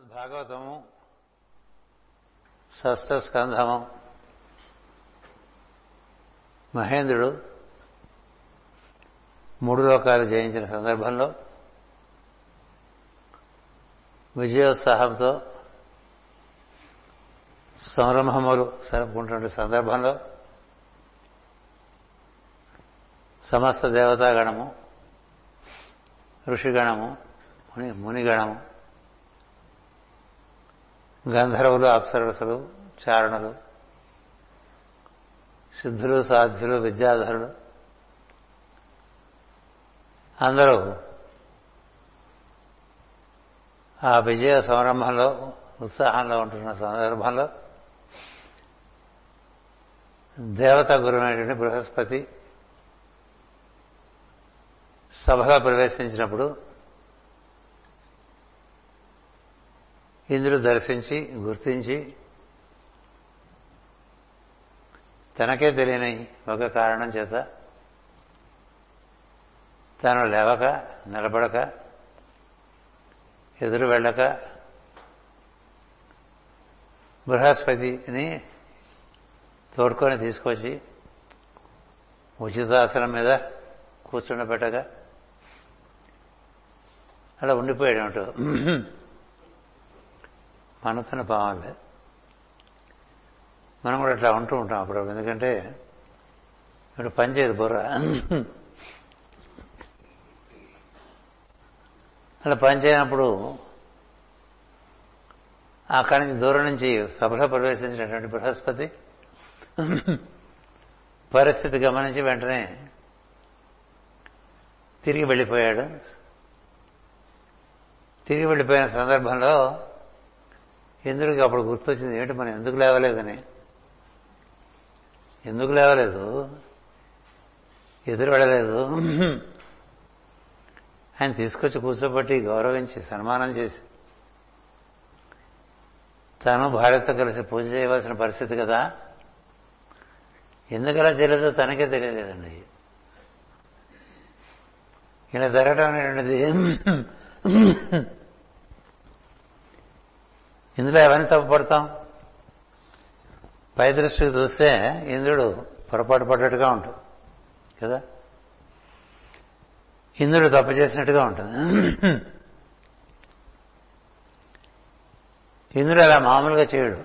శ్రీమద్ భాగవతము షష్ఠ స్కంధము మహేంద్రుడు మూడు లోకాలు జయించిన సందర్భంలో విజయోత్సాహంతో సంరంభములు జరుపుకుంటున్న సందర్భంలో సమస్త దేవతాగణము ఋషిగణము ముని మునిగణము గంధర్వులు అప్సరసులు చారణులు సిద్ధులు సాధ్యులు విద్యాధరులు. అందరూ ఆ విజయ సంరంభంలో ఉత్సాహంలో ఉంటున్న సందర్భంలో దేవత గురువైనటువంటి బృహస్పతి సభలో ప్రవేశించినప్పుడు ఇంద్రుడు దర్శించి గుర్తించి తనకే తెలియని ఒక కారణం చేత తాను లేవక నిలబడక ఎదురు వెళ్ళక బృహస్పతిని తోడుకొని తీసుకొచ్చి ఉచితాసనం మీద కూర్చుండబెట్టగా అలా ఉండిపోయాడు అంటూ మనతన పావాలి మనం కూడా అట్లా ఉంటూ ఉంటాం అప్పుడు ఎందుకంటే ఇప్పుడు పనిచేయదు బుర్ర. అలా పనిచేయనప్పుడు అక్కడి నుంచి దూరం నుంచి సభలో ప్రవేశించినటువంటి బృహస్పతి పరిస్థితి గమనించి వెంటనే తిరిగి వెళ్ళిపోయాడు. తిరిగి వెళ్ళిపోయిన సందర్భంలో ఇంద్రుడికి అప్పుడు గుర్తొచ్చింది ఏమిటి మనం ఎందుకు లేవలేదని? ఎందుకు లేవలేదు? ఎదురు వెళ్ళలేదు. ఆయన తీసుకొచ్చి కూర్చోబట్టి గౌరవించి సన్మానం చేసి తను భార్యతో కలిసి పూజ చేయవలసిన పరిస్థితి కదా? ఎందుకలా చేయలేదో తనకే తెలియలేదండి. ఇలా జరగడం అనేటువంటిది ఇందులో ఎవరిని తప్పుపడతాం పై దృష్టికి చూస్తే ఇంద్రుడు పొరపాటు పడ్డట్టుగా ఉంటుంది కదా? ఇంద్రుడు తప్పు చేసినట్టుగా ఉంటుంది ఇంద్రుడు అలా మామూలుగా చేయడు.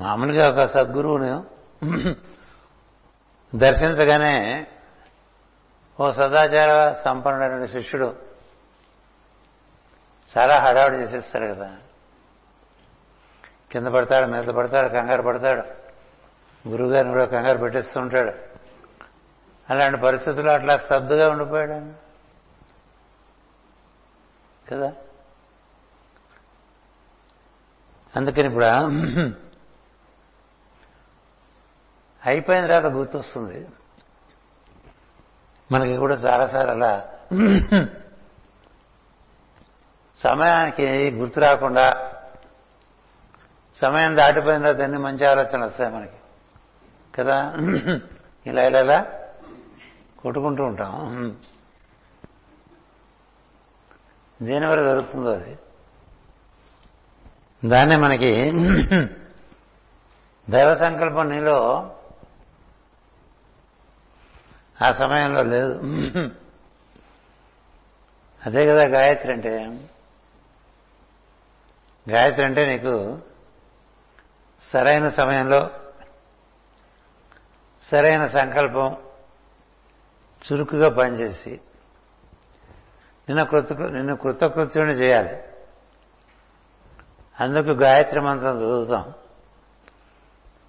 మామూలుగా ఒక సద్గురువును దర్శించగానే ఓ సదాచార సంపన్నుడైన శిష్యుడు చాలా హడావుడి చేసేస్తాడు కదా. కింద పడతాడు మీద పడతాడు కంగారు పడతాడు. గురువుగారిని కూడా కంగారు పెట్టేస్తూ ఉంటాడు. అలాంటి పరిస్థితుల్లో అట్లా స్తబ్దుగా ఉండిపోయాడు ఆయన కదా? అందుకని ఇప్పుడు అయిపోయిన తర్వాత గుర్తొస్తుంది. మనకి కూడా చాలాసార్లు అలా సమయానికి గుర్తు రాకుండా సమయం దాటిపోయిన తర్వాత ఎన్ని మంచి ఆలోచనలు వస్తాయి మనకి? కదా? ఇలా ఇలా ఇలా కొట్టుకుంటూ ఉంటాం. దేనివల్ల జరుగుతుందో అది? దాన్నే మనకి దైవ సంకల్పం నీలో ఆ సమయంలో లేదు. అదే కదా గాయత్రి అంటే? గాయత్రి అంటే నీకు సరైన సమయంలో సరైన సంకల్పం చురుకుగా పనిచేసి నిన్న కృత నిన్ను కృతకృత్యుని చేయాలి. అందుకు గాయత్రి మంత్రం చదువుతాం.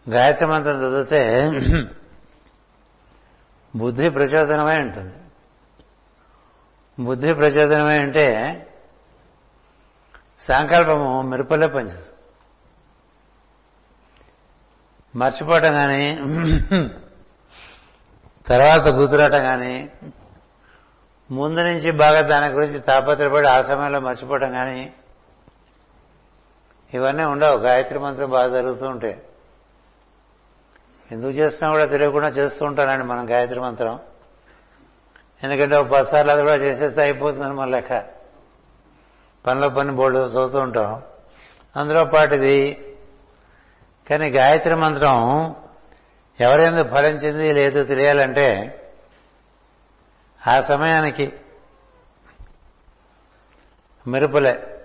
గాయత్రి మంత్రం చదివితే బుద్ధి ప్రచోదనమై ఉంటుంది. బుద్ధి ప్రచోదనమై అంటే సంకల్పము మెరుపలే పనిచేస్తుంది. మర్చిపోవటం కానీ తర్వాత గుర్తురాటం కానీ ముందు నుంచి బాగా దాని గురించి తాపత్రపడి ఆ సమయంలో మర్చిపోవటం కానీ ఇవన్నీ ఉండవు. గాయత్రి మంత్రం బాగా జరుగుతూ ఉంటాయి. ఎందుకు చేస్తున్నా కూడా తెలియకుండా చేస్తూ ఉంటానండి మనం గాయత్రి మంత్రం. ఎందుకంటే ఒక పది సార్లు అది కూడా చేసేస్తే అయిపోతుందని మన లెక్క. పనిలో పని బోర్డు చదువుతూ ఉంటాం. అందులో పాటిది కానీ గాయత్రి మంత్రం ఎవరైంది ఫలించింది లేదో తెలియాలంటే ఆ సమయానికి మెరుపులే.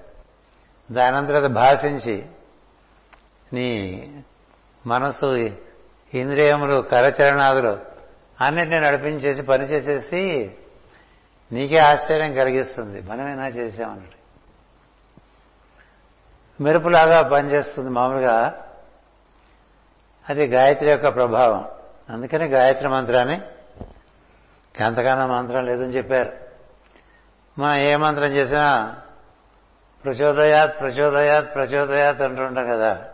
దానంతరం భాషించి నీ మనసు ఇంద్రియములు కరచరణాదులు అన్నిటిని నడిపించేసి పని చేసేసి నీకే ఆశ్చర్యం కలిగిస్తుంది. మనమేనా చేసామన్నట్టు మెరుపులాగా పనిచేస్తుంది మామూలుగా. అది గాయత్రి యొక్క ప్రభావం. అందుకని గాయత్రి మంత్రాన్ని అంతకన్నా మంత్రం లేదని చెప్పారు. మనం ఏ మంత్రం చేసినా ప్రచోదయాత్ ప్రచోదయాత్ ప్రచోదయాత్ అంటుంటాం కదా.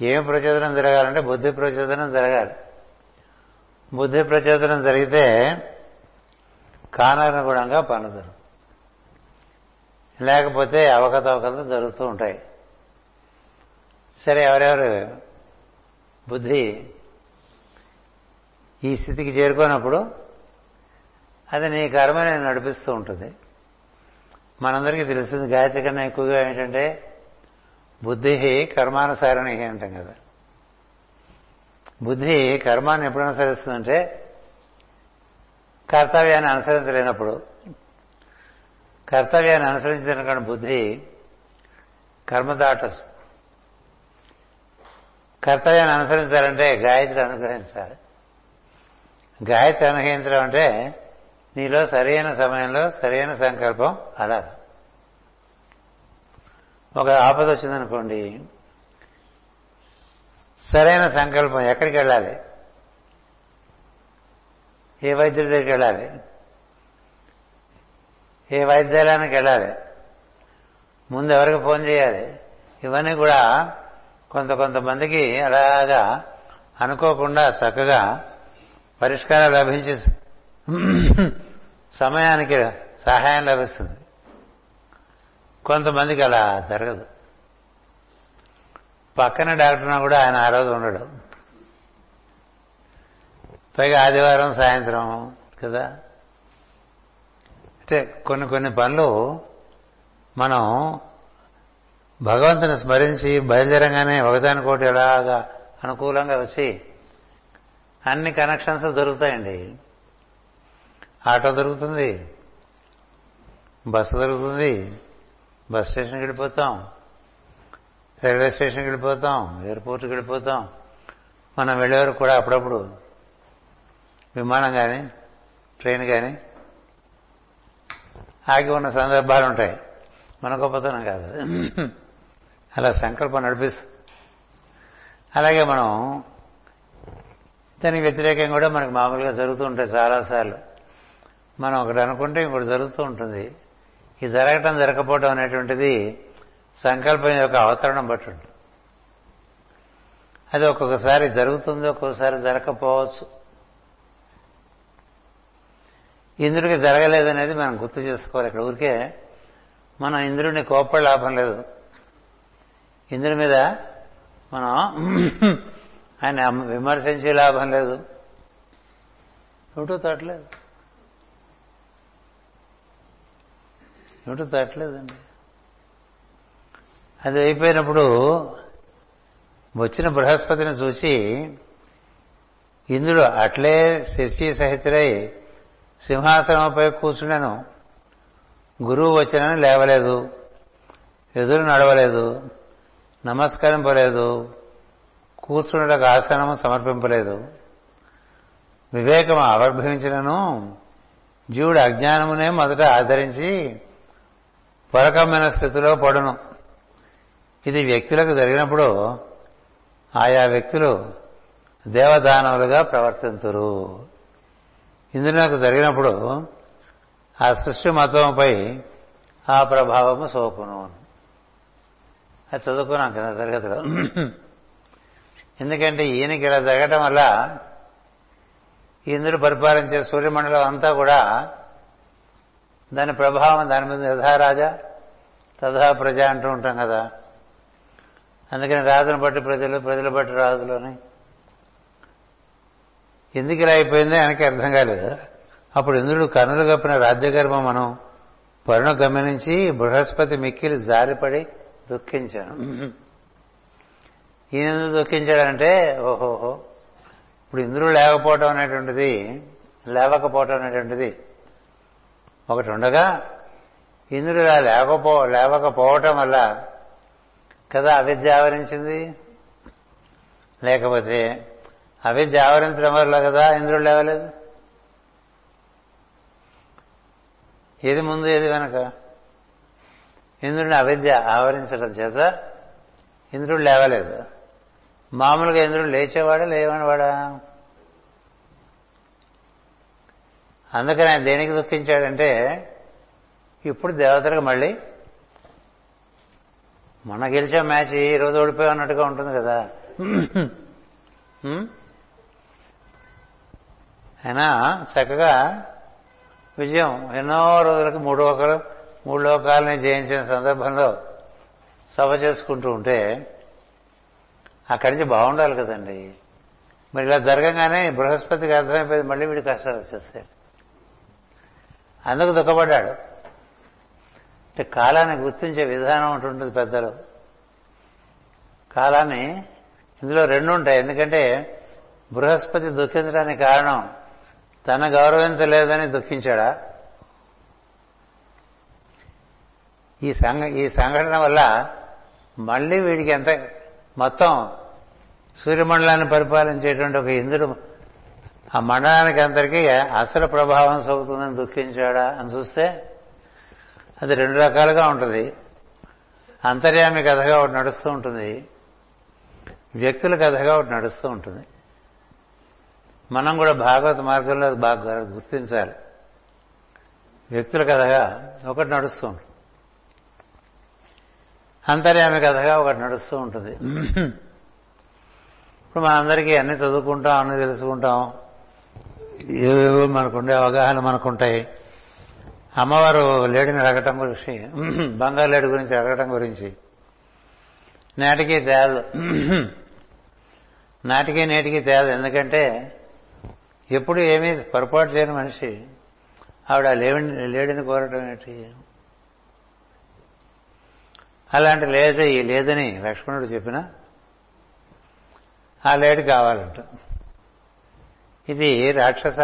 ఏం ప్రచోదనం జరగాలంటే బుద్ధి ప్రచోదనం జరగాలి. బుద్ధి ప్రచోదనం జరిగితే కానానుగుణంగా పనులు జరుగుతాయి. లేకపోతే అవకతవకలు జరుగుతూ ఉంటాయి. సరే ఎవరెవరు బుద్ధి ఈ స్థితికి చేరుకున్నప్పుడు అది నీ కర్మని నడిపిస్తూ ఉంటుంది. మనందరికీ తెలుస్తుంది గాయత్రి కన్నా ఎక్కువగా ఏంటంటే బుద్ధి కర్మానుసారణి అంటాం కదా. బుద్ధి కర్మాన్ని ఎప్పుడు అనుసరిస్తుందంటే కర్తవ్యాన్ని అనుసరించలేనప్పుడు కర్తవ్యాన్ని అనుసరించినటువంటి బుద్ధి కర్మ దాటస్ కర్తవ్యాన్ని అనుసరించాలంటే గాయత్రి అనుగ్రహించాలి. గాయత్రి అనుగ్రహించడం అంటే నీలో సరైన సమయంలో సరైన సంకల్పం అలా ఒక ఆపద వచ్చిందనుకోండి సరైన సంకల్పం ఎక్కడికి వెళ్ళాలి? ఏ వైద్యుడి దగ్గరికి వెళ్ళాలి? ఏ వైద్యాలయానికి వెళ్ళాలి? ముందు ఎవరికి ఫోన్ చేయాలి? ఇవన్నీ కూడా కొంత కొంతమందికి అలాగా అనుకోకుండా చక్కగా పరిష్కారం లభించే సమయానికి సహాయం లభిస్తుంది. కొంతమందికి అలా జరగదు. పక్కన డాక్టర్న కూడా ఆయన ఆ రోజు ఉండడు. పైగా ఆదివారం సాయంత్రం కదా? అంటే కొన్ని కొన్ని పనులు మనం భగవంతుని స్మరించి బయలుదేరంగానే ఒకదానికోటి ఎలాగా అనుకూలంగా వచ్చి అన్ని కనెక్షన్స్ దొరుకుతాయండి. ఆటో దొరుకుతుంది బస్సు దొరుకుతుంది బస్ స్టేషన్కి వెళ్ళిపోతాం రైల్వే స్టేషన్కి వెళ్ళిపోతాం ఎయిర్పోర్ట్కి వెళ్ళిపోతాం. మనం వెళ్ళేవారు కూడా అప్పుడప్పుడు విమానం కానీ ట్రైన్ కానీ ఆగి ఉన్న సందర్భాలు ఉంటాయి. మన గొప్పతనం కాదు అలా సంకల్పం నడిపిస్తుంది అలాగే మనం దానికి వ్యతిరేకంగా కూడా మనకు మామూలుగా జరుగుతూ ఉంటాయి చాలాసార్లు. మనం ఒకటి అనుకుంటే ఇంకోటి జరుగుతూ ఉంటుంది. ఈ జరగటం జరగకపోవటం అనేటువంటిది సంకల్పం యొక్క అవతరణం బట్టి ఉంటుంది. అది ఒక్కొక్కసారి జరుగుతుంది ఒక్కొక్కసారి జరగకపోవచ్చు. ఇంద్రుడికి జరగలేదనేది మనం గుర్తు చేసుకోవాలి ఇక్కడ. ఊరికే మనం ఇంద్రుడిని కోప్ప లాభం లేదు. ఇంద్రుడి మీద మనం ఆయన విమర్శించే లాభం లేదు. ఏమిటో తట్టలేదు. ఏమిటో తట్టలేదండి. అది అయిపోయినప్పుడు వచ్చిన బృహస్పతిని చూసి ఇంద్రుడు అట్లే శశి సహితుడై సింహాసనంపై కూర్చున్నాను గురువు వచ్చినని లేవలేదు. ఎదురు నడవలేదు. నమస్కరింపలేదు. కూర్చుండటకు ఆసనము సమర్పింపలేదు. వివేకం ఆవిర్భవించినను. జీవుడు అజ్ఞానమునే మొదట ఆదరించి పొరకమైన స్థితిలో పడును. ఇది వ్యక్తులకు జరిగినప్పుడు ఆయా వ్యక్తులు దేవదానవులుగా ప్రవర్తింతురు. ఇందుకు జరిగినప్పుడు ఆ సృష్టి మతంపై ఆ ప్రభావము సోకును. అది చదువుకున్నాం కదా తరగతిలో. ఎందుకంటే ఈయనకి ఇలా జరగటం వల్ల ఇంద్రుడు పరిపాలించే సూర్యమండలం అంతా కూడా దాని ప్రభావం దాని మీద యథారాజా తథా ప్రజ అంటూ ఉంటాం కదా. అందుకని రాజును బట్టి ప్రజలు ప్రజలు బట్టి రాజులు అని ఎందుకు ఇలా అయిపోయిందో ఆయనకి అర్థం కాలేదు. అప్పుడు ఇంద్రుడు కన్నులు కప్పిన రాజ్యగర్భ మనం పరుణ గమనించి బృహస్పతి మిక్కిలి జారిపడి దుఃఖించాను. ఈయన ఎందుకు దుఃఖించాడంటే ఓహోహో ఇప్పుడు ఇంద్రుడు లేకపోవటం అనేటువంటిది లేవకపోవటం అనేటువంటిది ఒకటి ఉండగా ఇంద్రుడు ఇలా లేకపో లేవకపోవటం వల్ల కదా అవిద్య ఆవరించింది? లేకపోతే అవిద్య ఆవరించడం వల్ల కదా ఇంద్రుడు లేవలేదు? ఏది ముందు ఏది వెనక? ఇంద్రుడిని అవిద్య ఆవరించడం చేత ఇంద్రుడు లేవలేదు. మామూలుగా ఇంద్రుడు లేచేవాడా లేవనివాడా? అందుకని ఆయన దేనికి దుఃఖించాడంటే ఇప్పుడు దేవతలకు మళ్ళీ మన గెలిచే మ్యాచ్ ఈ రోజు ఓడిపోయి అన్నట్టుగా ఉంటుంది కదా. అయినా చక్కగా విజయం. ఎన్నో రోజులకు మూడు ఒకరు మూడు లోకాలని జయించిన సందర్భంలో సభ చేసుకుంటూ ఉంటే అక్కడి నుంచి బాగుండాలి కదండి. మరి ఇలా జరగంగానే బృహస్పతికి అర్థమైపోయింది మళ్ళీ వీడి కష్టాలు వచ్చేస్తాయి. అందుకు దుఃఖపడ్డాడు. అంటే కాలాన్ని గుర్తించే విధానం ఉంటుంది పెద్దలు. కాలాన్ని ఇందులో రెండు ఉంటాయి ఎందుకంటే బృహస్పతి దుఃఖించడానికి కారణం తన గౌరవించలేదని దుఃఖించాడా? ఈ సంఘ ఈ సంఘటన వల్ల మళ్ళీ వీడికి ఎంత మొత్తం సూర్యమండలాన్ని పరిపాలించేటువంటి ఒక ఇంద్రుడు ఆ మండలానికి అందరికీ అసలు ప్రభావం సోకుతుందని దుఃఖించాడా అని చూస్తే అది రెండు రకాలుగా ఉంటుంది. అంతర్యామి కథగా ఒకటి నడుస్తూ ఉంటుంది. వ్యక్తుల కథగా ఒకటి నడుస్తూ ఉంటుంది. మనం కూడా భాగవత మార్గంలో బాగా గుర్తించాలి. వ్యక్తుల కథగా ఒకటి నడుస్తూ ఉంటుంది. అంతర్యామి కథగా ఒకటి నడుస్తూ ఉంటుంది. ఇప్పుడు మనందరికీ అన్ని చదువుకుంటాం అన్ని తెలుసుకుంటాం. ఏవేవో మనకుండే అవగాహన మనకుంటాయి. అమ్మవారు లేడిని అడగటం గురించి బంగారు లేడి గురించి అడగటం గురించి. నాటికి తేదు నాటికి నేటికి తేదు ఎందుకంటే ఎప్పుడు ఏమీ పొరపాటు చేయని మనిషి ఆవిడ లేవిని లేడిని కోరటం ఏంటి? అలాంటి లేదు ఈ లేదని లక్ష్మణుడు చెప్పిన ఆ లేడు కావాలంట. ఇది రాక్షస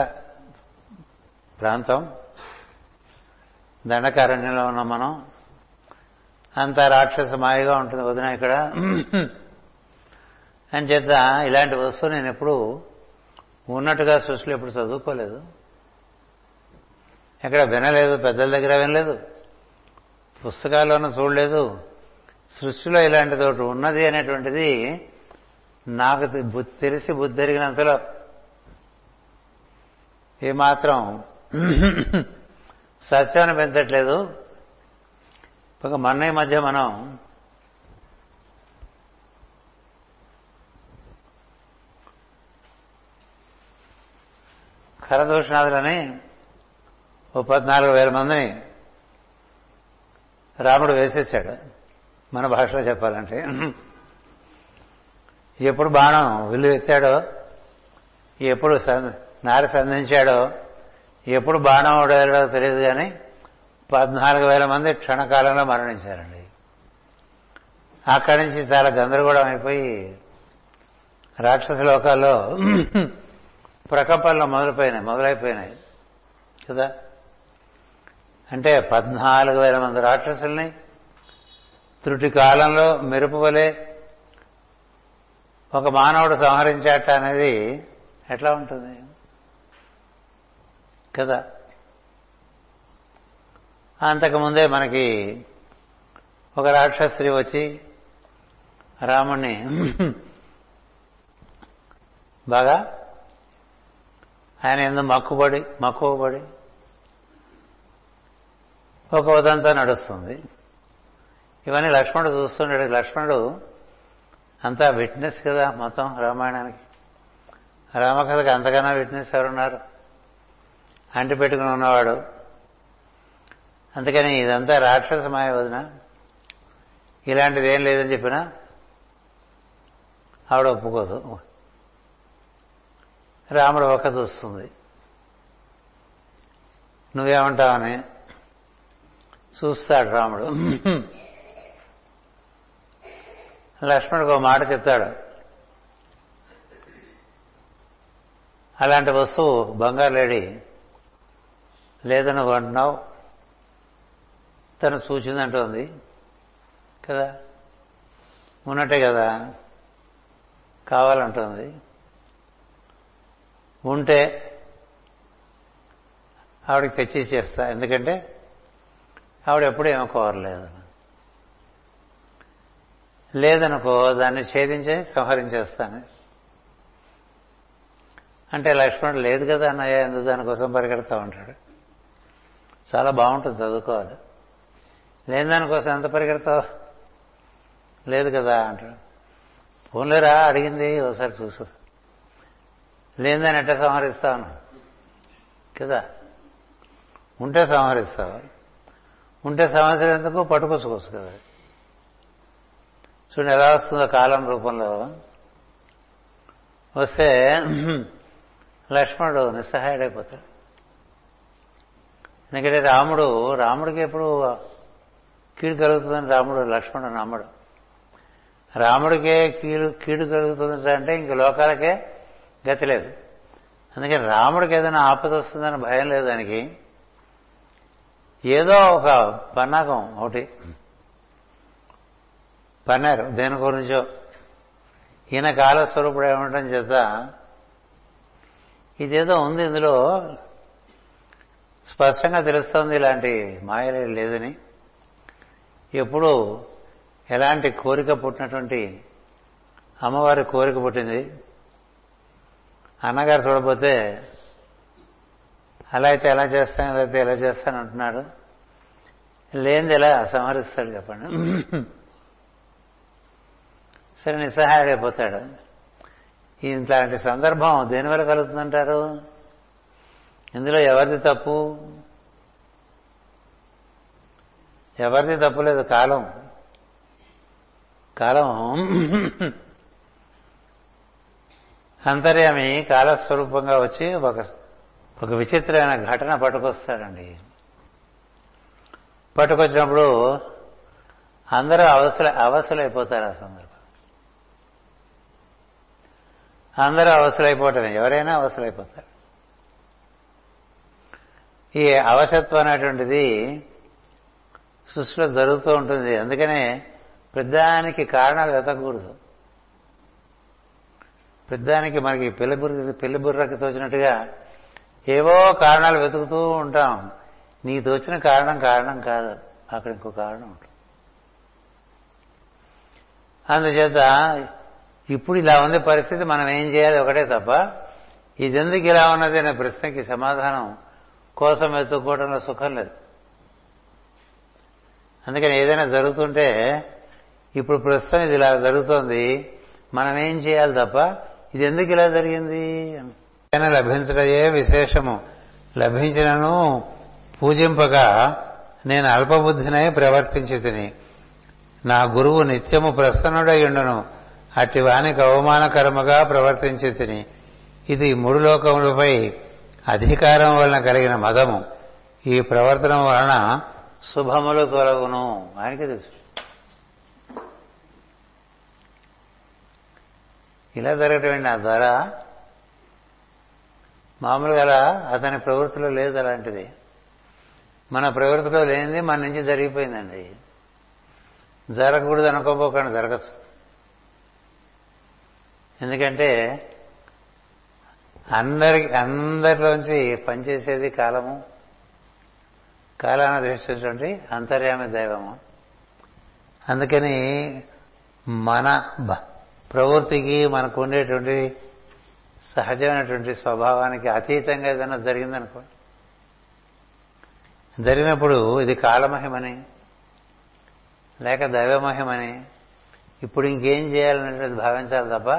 ప్రాంతం. దండకారణ్యంలో ఉన్నాం మనం అంత రాక్షస మాయగా ఉంటుంది వదిన ఇక్కడ. అని చేత ఇలాంటి వస్తువు నేను ఎప్పుడు ఉన్నట్టుగా సృష్టిలో ఎప్పుడు చదువుకోలేదు. ఎక్కడ వినలేదు పెద్దల దగ్గర వినలేదు. పుస్తకాల్లోనూ చూడలేదు. సృష్టిలో ఇలాంటిది ఒకటి ఉన్నది అనేటువంటిది నాకు తెలిసి బుద్ధి తిరిగినంతలో ఏమాత్రం సత్యాన్ని పెంచట్లేదు. ఒక మన్నయ్య మధ్య మనం కరదూషణాదులని ఓ పద్నాలుగు వేల మందిని రాముడు వేసేసాడు మన భాషలో చెప్పాలంటే. ఎప్పుడు బాణం విల్లు ఎత్తాడో ఎప్పుడు నారి సంధించాడో ఎప్పుడు బాణం ఓడాడో తెలియదు కానీ పద్నాలుగు వేల మంది క్షణకాలంలో మరణించారండి. అక్కడి నుంచి చాలా గందరగోళం అయిపోయి రాక్షస లోకాల్లో ప్రకంపనలు మొదలుపోయినాయి మొదలైపోయినాయి. కదా? అంటే పద్నాలుగు వేల మంది రాక్షసుల్ని త్రుటి కాలంలో మెరుపు వలె ఒక మానవుడు సంహరించాట అనేది ఎట్లా ఉంటుంది? కదా? అంతకుముందే మనకి ఒక రాక్షస్త్రీ వచ్చి రాముణ్ణి బాగా ఆయన ఎందుకు మక్కుబడి మక్కువబడి ఒక ఉదంతా నడుస్తుంది. ఇవన్నీ లక్ష్మణుడు చూస్తున్నాడు లక్ష్మణుడు అంతా విట్నెస్ కదా మొత్తం రామాయణానికి. రామకథకు అంతకన్నా విట్నెస్ ఎవరున్నారు? అంటి పెట్టుకుని ఉన్నవాడు. అందుకని ఇదంతా రాక్షసమాయ వదిన. ఇలాంటిది ఏం లేదని చెప్పినా ఆవిడ ఒప్పుకోదు. రాముడు ఒక్క చూస్తుంది. నువ్వేమంటావని చూస్తాడు రాముడు. లక్ష్మణుడికి ఒక మాట చెప్తాడు. అలాంటి వస్తువు బంగారు లేడి లేదని అంటున్నావు తను సూచిందంటోంది కదా. ఉన్నట్టే కదా కావాలంటుంది. ఉంటే ఆవిడకి తెచ్చి చేస్తా ఎందుకంటే ఆవిడ ఎప్పుడు ఏమో కోరలేదు. లేదనుకో దాన్ని ఛేదించే సంహరించేస్తాను. అంటే లక్ష్మణుడు లేదు కదా అన్నయ్య ఎందుకు దానికోసం పరిగెడతా ఉంటాడు? చాలా బాగుంటుంది చదువుకోవాలి. లేని దానికోసం ఎంత పరిగెడతావు? లేదు కదా అంటాడు. ఫోన్లేరా అడిగింది ఒకసారి చూసు లేదని ఎట్ట సంహరిస్తాను? కదా? ఉంటే సంహరిస్తావు? ఉంటే సమస్యలు ఎందుకు పట్టుకొచ్చుకోవచ్చు కదా? చూడండి ఎలా వస్తుందో కాలం రూపంలో. వస్తే లక్ష్మణుడు నిస్సహాయుడైపోతాడు. ఎందుకంటే రాముడు రాముడికి ఎప్పుడు కీడు కలుగుతుందని రాముడు లక్ష్మణుడు నమ్మడు. రాముడికే కీడు కీడు కలుగుతుంది అంటే ఇంక లోకాలకే గతి లేదు. అందుకని రాముడికి ఏదైనా ఆపద వస్తుందని భయం లేదు దానికి. ఏదో ఒక పన్నాగం ఒకటి. పన్నారు. దేని గురించో. ఈయన కాలస్వరూపుడు ఏమంటం చేత ఇదేదో ఉంది ఇందులో. స్పష్టంగా తెలుస్తోంది ఇలాంటి మాయలే లేదని. ఎప్పుడు ఎలాంటి కోరిక పుట్టినటువంటి అమ్మవారి కోరిక పుట్టింది. అన్నగారు చూడబోతే అలా అయితే ఎలా చేస్తాను అయితే ఎలా చేస్తాను అంటున్నాడు. లేనిది ఎలా సంహరిస్తాడు చెప్పండి. సరే నిస్సహాయుడైపోతాడు. ఇట్లాంటి సందర్భం దేనివల్ల కలుగుతుందంటారు? ఇందులో ఎవరిది తప్పు? ఎవరిది తప్పు లేదు? కాలం. కాలం అంతర్యామి కాలస్వరూపంగా వచ్చి ఒక ఒక విచిత్రమైన ఘటన పట్టుకొస్తాడండి. పట్టుకొచ్చినప్పుడు అందరూ అవసర అవసలైపోతారు ఆ సందర్భం. అందరూ అవసరమైపోవటమే ఎవరైనా అవసరమైపోతారు. ఈ అవసత్వం అనేటువంటిది సృష్టిలో జరుగుతూ ఉంటుంది. అందుకనే పెద్దానికి కారణాలు వెతకూడదు పెద్దానికి మనకి పెళ్ళి బుర్ర పెళ్ళి బుర్రకి తోచినట్టుగా ఏవో కారణాలు వెతుకుతూ ఉంటాం. నీకు తోచిన కారణం కారణం కాదు. అక్కడ ఇంకో కారణం ఉంటుంది. అందుచేత ఇప్పుడు ఇలా ఉంది పరిస్థితి మనం ఏం చేయాలి? ఒకటే తప్ప ఇది ఎందుకు ఇలా ఉన్నది అనే ప్రశ్నకి సమాధానం కోసం వెతుక్కోవడంలో సుఖం లేదు. అందుకని ఏదైనా జరుగుతుంటే ఇప్పుడు ప్రస్తుతం ఇది ఇలా జరుగుతోంది మనం ఏం చేయాలి తప్ప ఇది ఎందుకు ఇలా జరిగింది? అని లభించడయే విశేషము? లభించినను పూజింపగా నేను అల్పబుద్ధినై ప్రవర్తించి తిని నా గురువు నిత్యము ప్రసన్నుడై అట్టి వానికి అవమానకరముగా ప్రవర్తించి తిని ఇది మూడు లోకములపై అధికారం వలన కలిగిన మదము. ఈ ప్రవర్తన వలన శుభములు తొలగును ఆయనకి తెలుసు. ఇలా జరగటం ఆ జ్వర మామూలుగా అతని ప్రవృత్తిలో లేదు అలాంటిది. మన ప్రవృత్తిలో లేనిది మన నుంచి జరిగిపోయిందండి. జరగకూడదు అనుకోపోకుండా జరగచ్చు. ఎందుకంటే అందరికి అందరిలోంచి పనిచేసేది కాలము. కాలాన్ని అధిష్టించినటువంటి అంతర్యామి దైవము. అందుకని మన ప్రవృత్తికి మనకు ఉండేటువంటి సహజమైనటువంటి స్వభావానికి అతీతంగా ఏదైనా జరిగిందనుకోండి జరిగినప్పుడు ఇది కాలమహిమని లేక దైవమహిమని ఇప్పుడు ఇంకేం చేయాలనేది భావించాలి తప్ప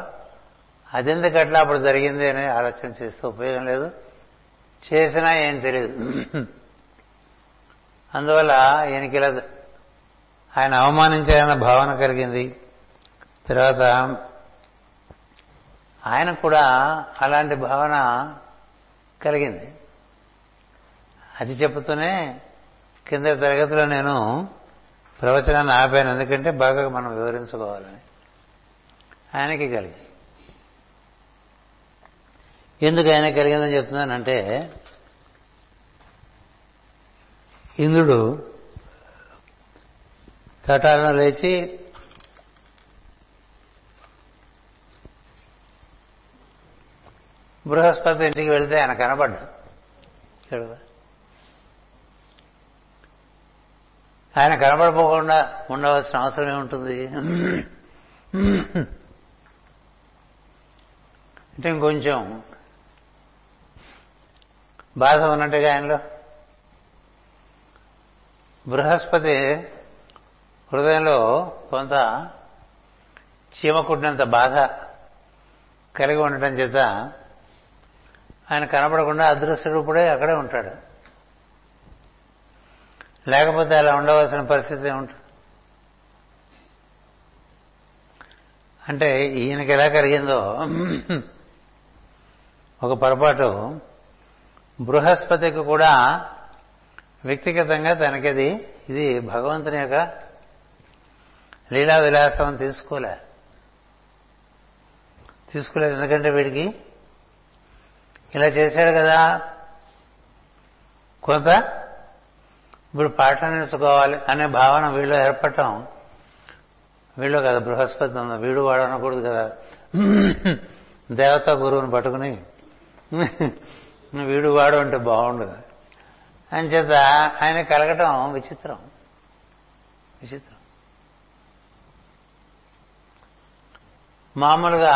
అదెందుకు అట్లా అప్పుడు జరిగింది అని ఆలోచన చేస్తే ఉపయోగం లేదు. చేసినా ఏం తెలియదు. అందువల్ల ఈయనకి ఇలా ఆయన అవమానించారన్న భావన కలిగింది. తర్వాత ఆయన కూడా అలాంటి భావన కలిగింది. అది చెప్తూనే కింద తరగతిలో నేను ప్రవచనాన్ని ఆపాను. ఎందుకంటే బాగా మనం వివరించుకోవాలని ఆయనకి కలిగి ఎందుకు ఆయన కలిగిందని చెప్తున్నానంటే ఇంద్రుడు తటాలను లేచి బృహస్పతి ఇంటికి వెళితే ఆయన కనబడ్డాడు ఆయన కనబడిపోకుండా ఉండవలసిన అవసరం ఏముంటుంది? అంటే ఇంకొంచెం బాధ ఉన్నట్టుగా ఆయనలో. బృహస్పతి హృదయంలో కొంత చీమ కుట్టినంత బాధ కలిగి ఉండటం చేత ఆయన కనపడకుండా అదృశ్య రూపుడే అక్కడే ఉంటాడు. లేకపోతే అలా ఉండవలసిన పరిస్థితి ఉంటుంది అంటే ఈయనకి ఎలా కలిగిందో? ఒక పొరపాటు. బృహస్పతికి కూడా వ్యక్తిగతంగా తనకిది? ఇది భగవంతుని యొక్క లీలా విలాసం తీసుకోలే. తీసుకోలేదు. ఎందుకంటే వీడికి ఇలా చేశాడు కదా. కొంత ఇప్పుడు పాఠం నేర్చుకోవాలి అనే భావన వీళ్ళు ఏర్పడటం. వీళ్ళు కదా బృహస్పతి ఉంది. వీడు వాడు అనకూడదు కదా. దేవతా గురువుని పట్టుకుని వీడు వాడు అంటే బాగుండదు అని చేత ఆయన కలగటం విచిత్రం. విచిత్రం. మామూలుగా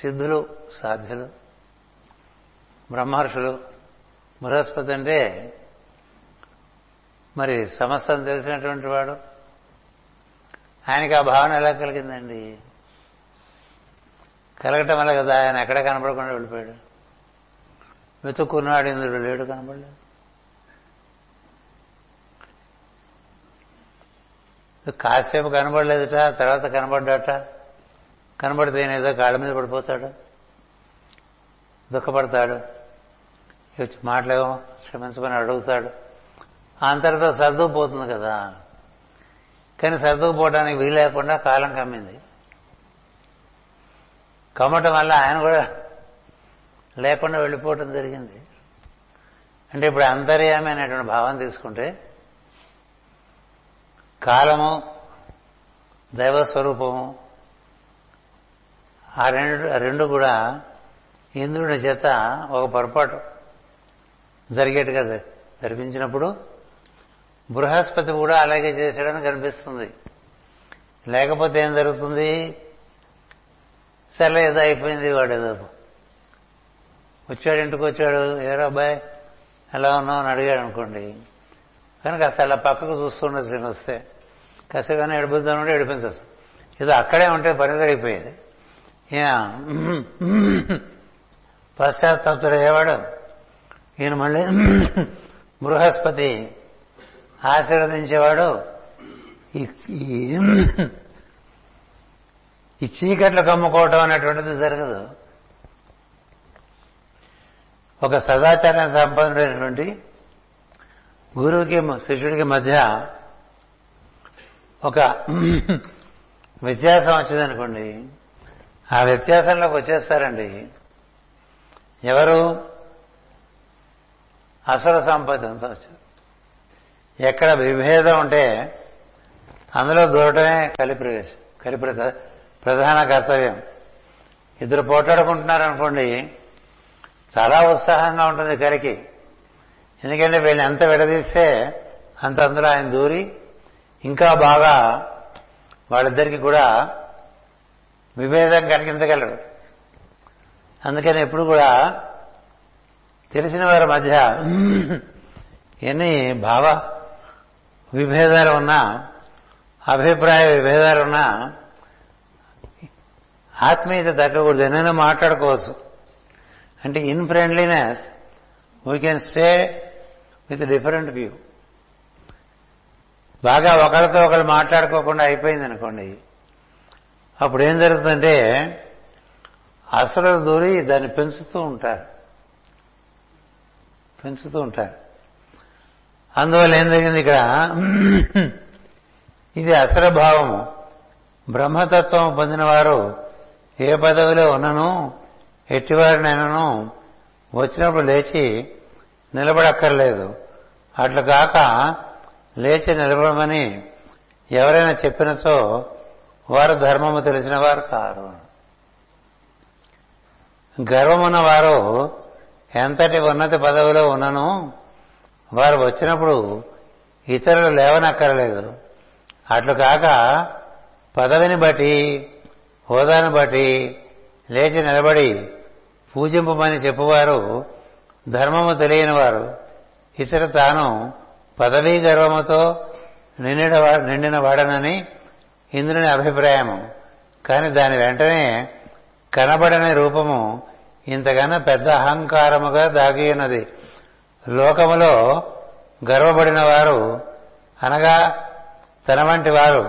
సిద్ధులు సాధ్యులు బ్రహ్మర్షులు బృహస్పతి అంటే మరి సమస్తం తెలిసినటువంటి వాడు. ఆయనకి ఆ భావన ఎలా కలిగిందండి? కలగటం వల్ల కదా? ఆయన ఎక్కడ కనపడకుండా వెళ్ళిపోయాడు. వెతుక్కున్నాడు ఇంద్రుడు లేడు కనపడలేదు. కాసేపు కనబడలేదుట తర్వాత కనబడ్డాట కనబడితే ఏదో కాళ్ళ మీద పడిపోతాడు. దుఃఖపడతాడు. వచ్చి క్షమించమని అడుగుతాడు. అంతటితో సర్దుకుపోతుంది కదా. కానీ సర్దుకుపోవడానికి వీలు లేకుండా కాలం కమ్మింది. కమ్మటం వల్ల ఆయన కూడా లేకుండా వెళ్ళిపోవటం జరిగింది. అంటే ఇప్పుడు అంతర్యామి అనేటువంటి భావం తీసుకుంటే కాలము దైవస్వరూపము ఆ రెండు రెండు కూడా ఇంద్రుని చేత ఒక పొరపాటు. జరిగేట్టుగా జరిపించినప్పుడు బృహస్పతి కూడా అలాగే చేశాడని కనిపిస్తుంది. లేకపోతే ఏం జరుగుతుంది? సరే ఏదో అయిపోయింది వాడు ఏదో. వచ్చాడు ఇంటికి వచ్చాడు ఏరో అబ్బాయి ఎలా ఉన్నావు? అని అడిగాడు అనుకోండి. కనుక కాస్త అలా పక్కకు చూస్తుండే నేను వస్తే కాసేపైనా ఎడిపిద్దాం ఉంటే ఎడిపించచ్చు ఏదో అక్కడే ఉంటే పని జరిగిపోయేది. ఈయన పశ్చాత్తాపుడు అయ్యేవాడు ఈయన మళ్ళీ బృహస్పతి ఆశీర్వదించేవాడు ఈ చీకట్లు కమ్ముకోవటం అనేటువంటిది జరగదు. ఒక సదాచారం సంపన్నుడైనటువంటి గురువుకి శిష్యుడికి మధ్య ఒక వ్యత్యాసం వచ్చిందనుకోండి. ఆ వ్యత్యాసంలోకి వచ్చేస్తారండి. ఎవరు? అసలు సంపద అంతా వచ్చింది. ఎక్కడ విభేదం ఉంటే అందులో దూరటమే కలిప్రవేశం కలిపి ప్రధాన కర్తవ్యం. ఇద్దరు పోటాడుకుంటున్నారనుకోండి చాలా ఉత్సాహంగా ఉంటుంది కలికి. ఎందుకంటే వీళ్ళని ఎంత విడదీస్తే అంత అందులో ఆయన దూరి ఇంకా బాగా వాళ్ళిద్దరికీ కూడా విభేదం కలిగించగలడు అందుకని ఎప్పుడు కూడా తెలిసిన వారి మధ్య ఎన్ని భావ విభేదాలు ఉన్నా అభిప్రాయ విభేదాలు ఉన్నా ఆత్మీయత తగ్గకూడదు. ఎన్నైనా మాట్లాడుకోవచ్చు. అంటే in friendliness we can stay with different view బాగా ఒకరితో ఒకరు మాట్లాడుకోకుండా అయిపోయింది అనుకోండి అప్పుడు ఏం జరుగుతుందంటే అసలు దూరి దాన్ని పెంచుతూ ఉంటారు. పెంచుతూ ఉంటారు. అందువల్ల ఏం జరిగింది ఇక్కడ? ఇది అసలు భావము. బ్రహ్మతత్వం పొందినవారు ఏ పదవిలో ఉన్నను ఎట్టివారినైనాను వచ్చినప్పుడు లేచి నిలబడక్కర్లేదు. అట్లు కాక లేచి నిలబడమని ఎవరైనా చెప్పినచో వారు ధర్మము తెలిసిన వారు కారు. గర్వమున్న వారు ఎంతటి ఉన్నత పదవిలో ఉన్నను వారు వచ్చినప్పుడు ఇతరులు లేవనక్కరలేదు. అట్లు కాక పదవిని బట్టి హోదాను బట్టి లేచి నిలబడి పూజింపమని చెప్పువారు ధర్మము తెలియని వారు ఇతర తాను పదవీ గర్వముతో నిండిన నిండిన వాడనని ఇంద్రుని అభిప్రాయము. కాని దాని వెంటనే కనబడని రూపము ఇంతకన్నా పెద్ద అహంకారముగా దాగి ఉన్నది లోకములో గర్వపడిన వారు అనగా తన వంటి వారు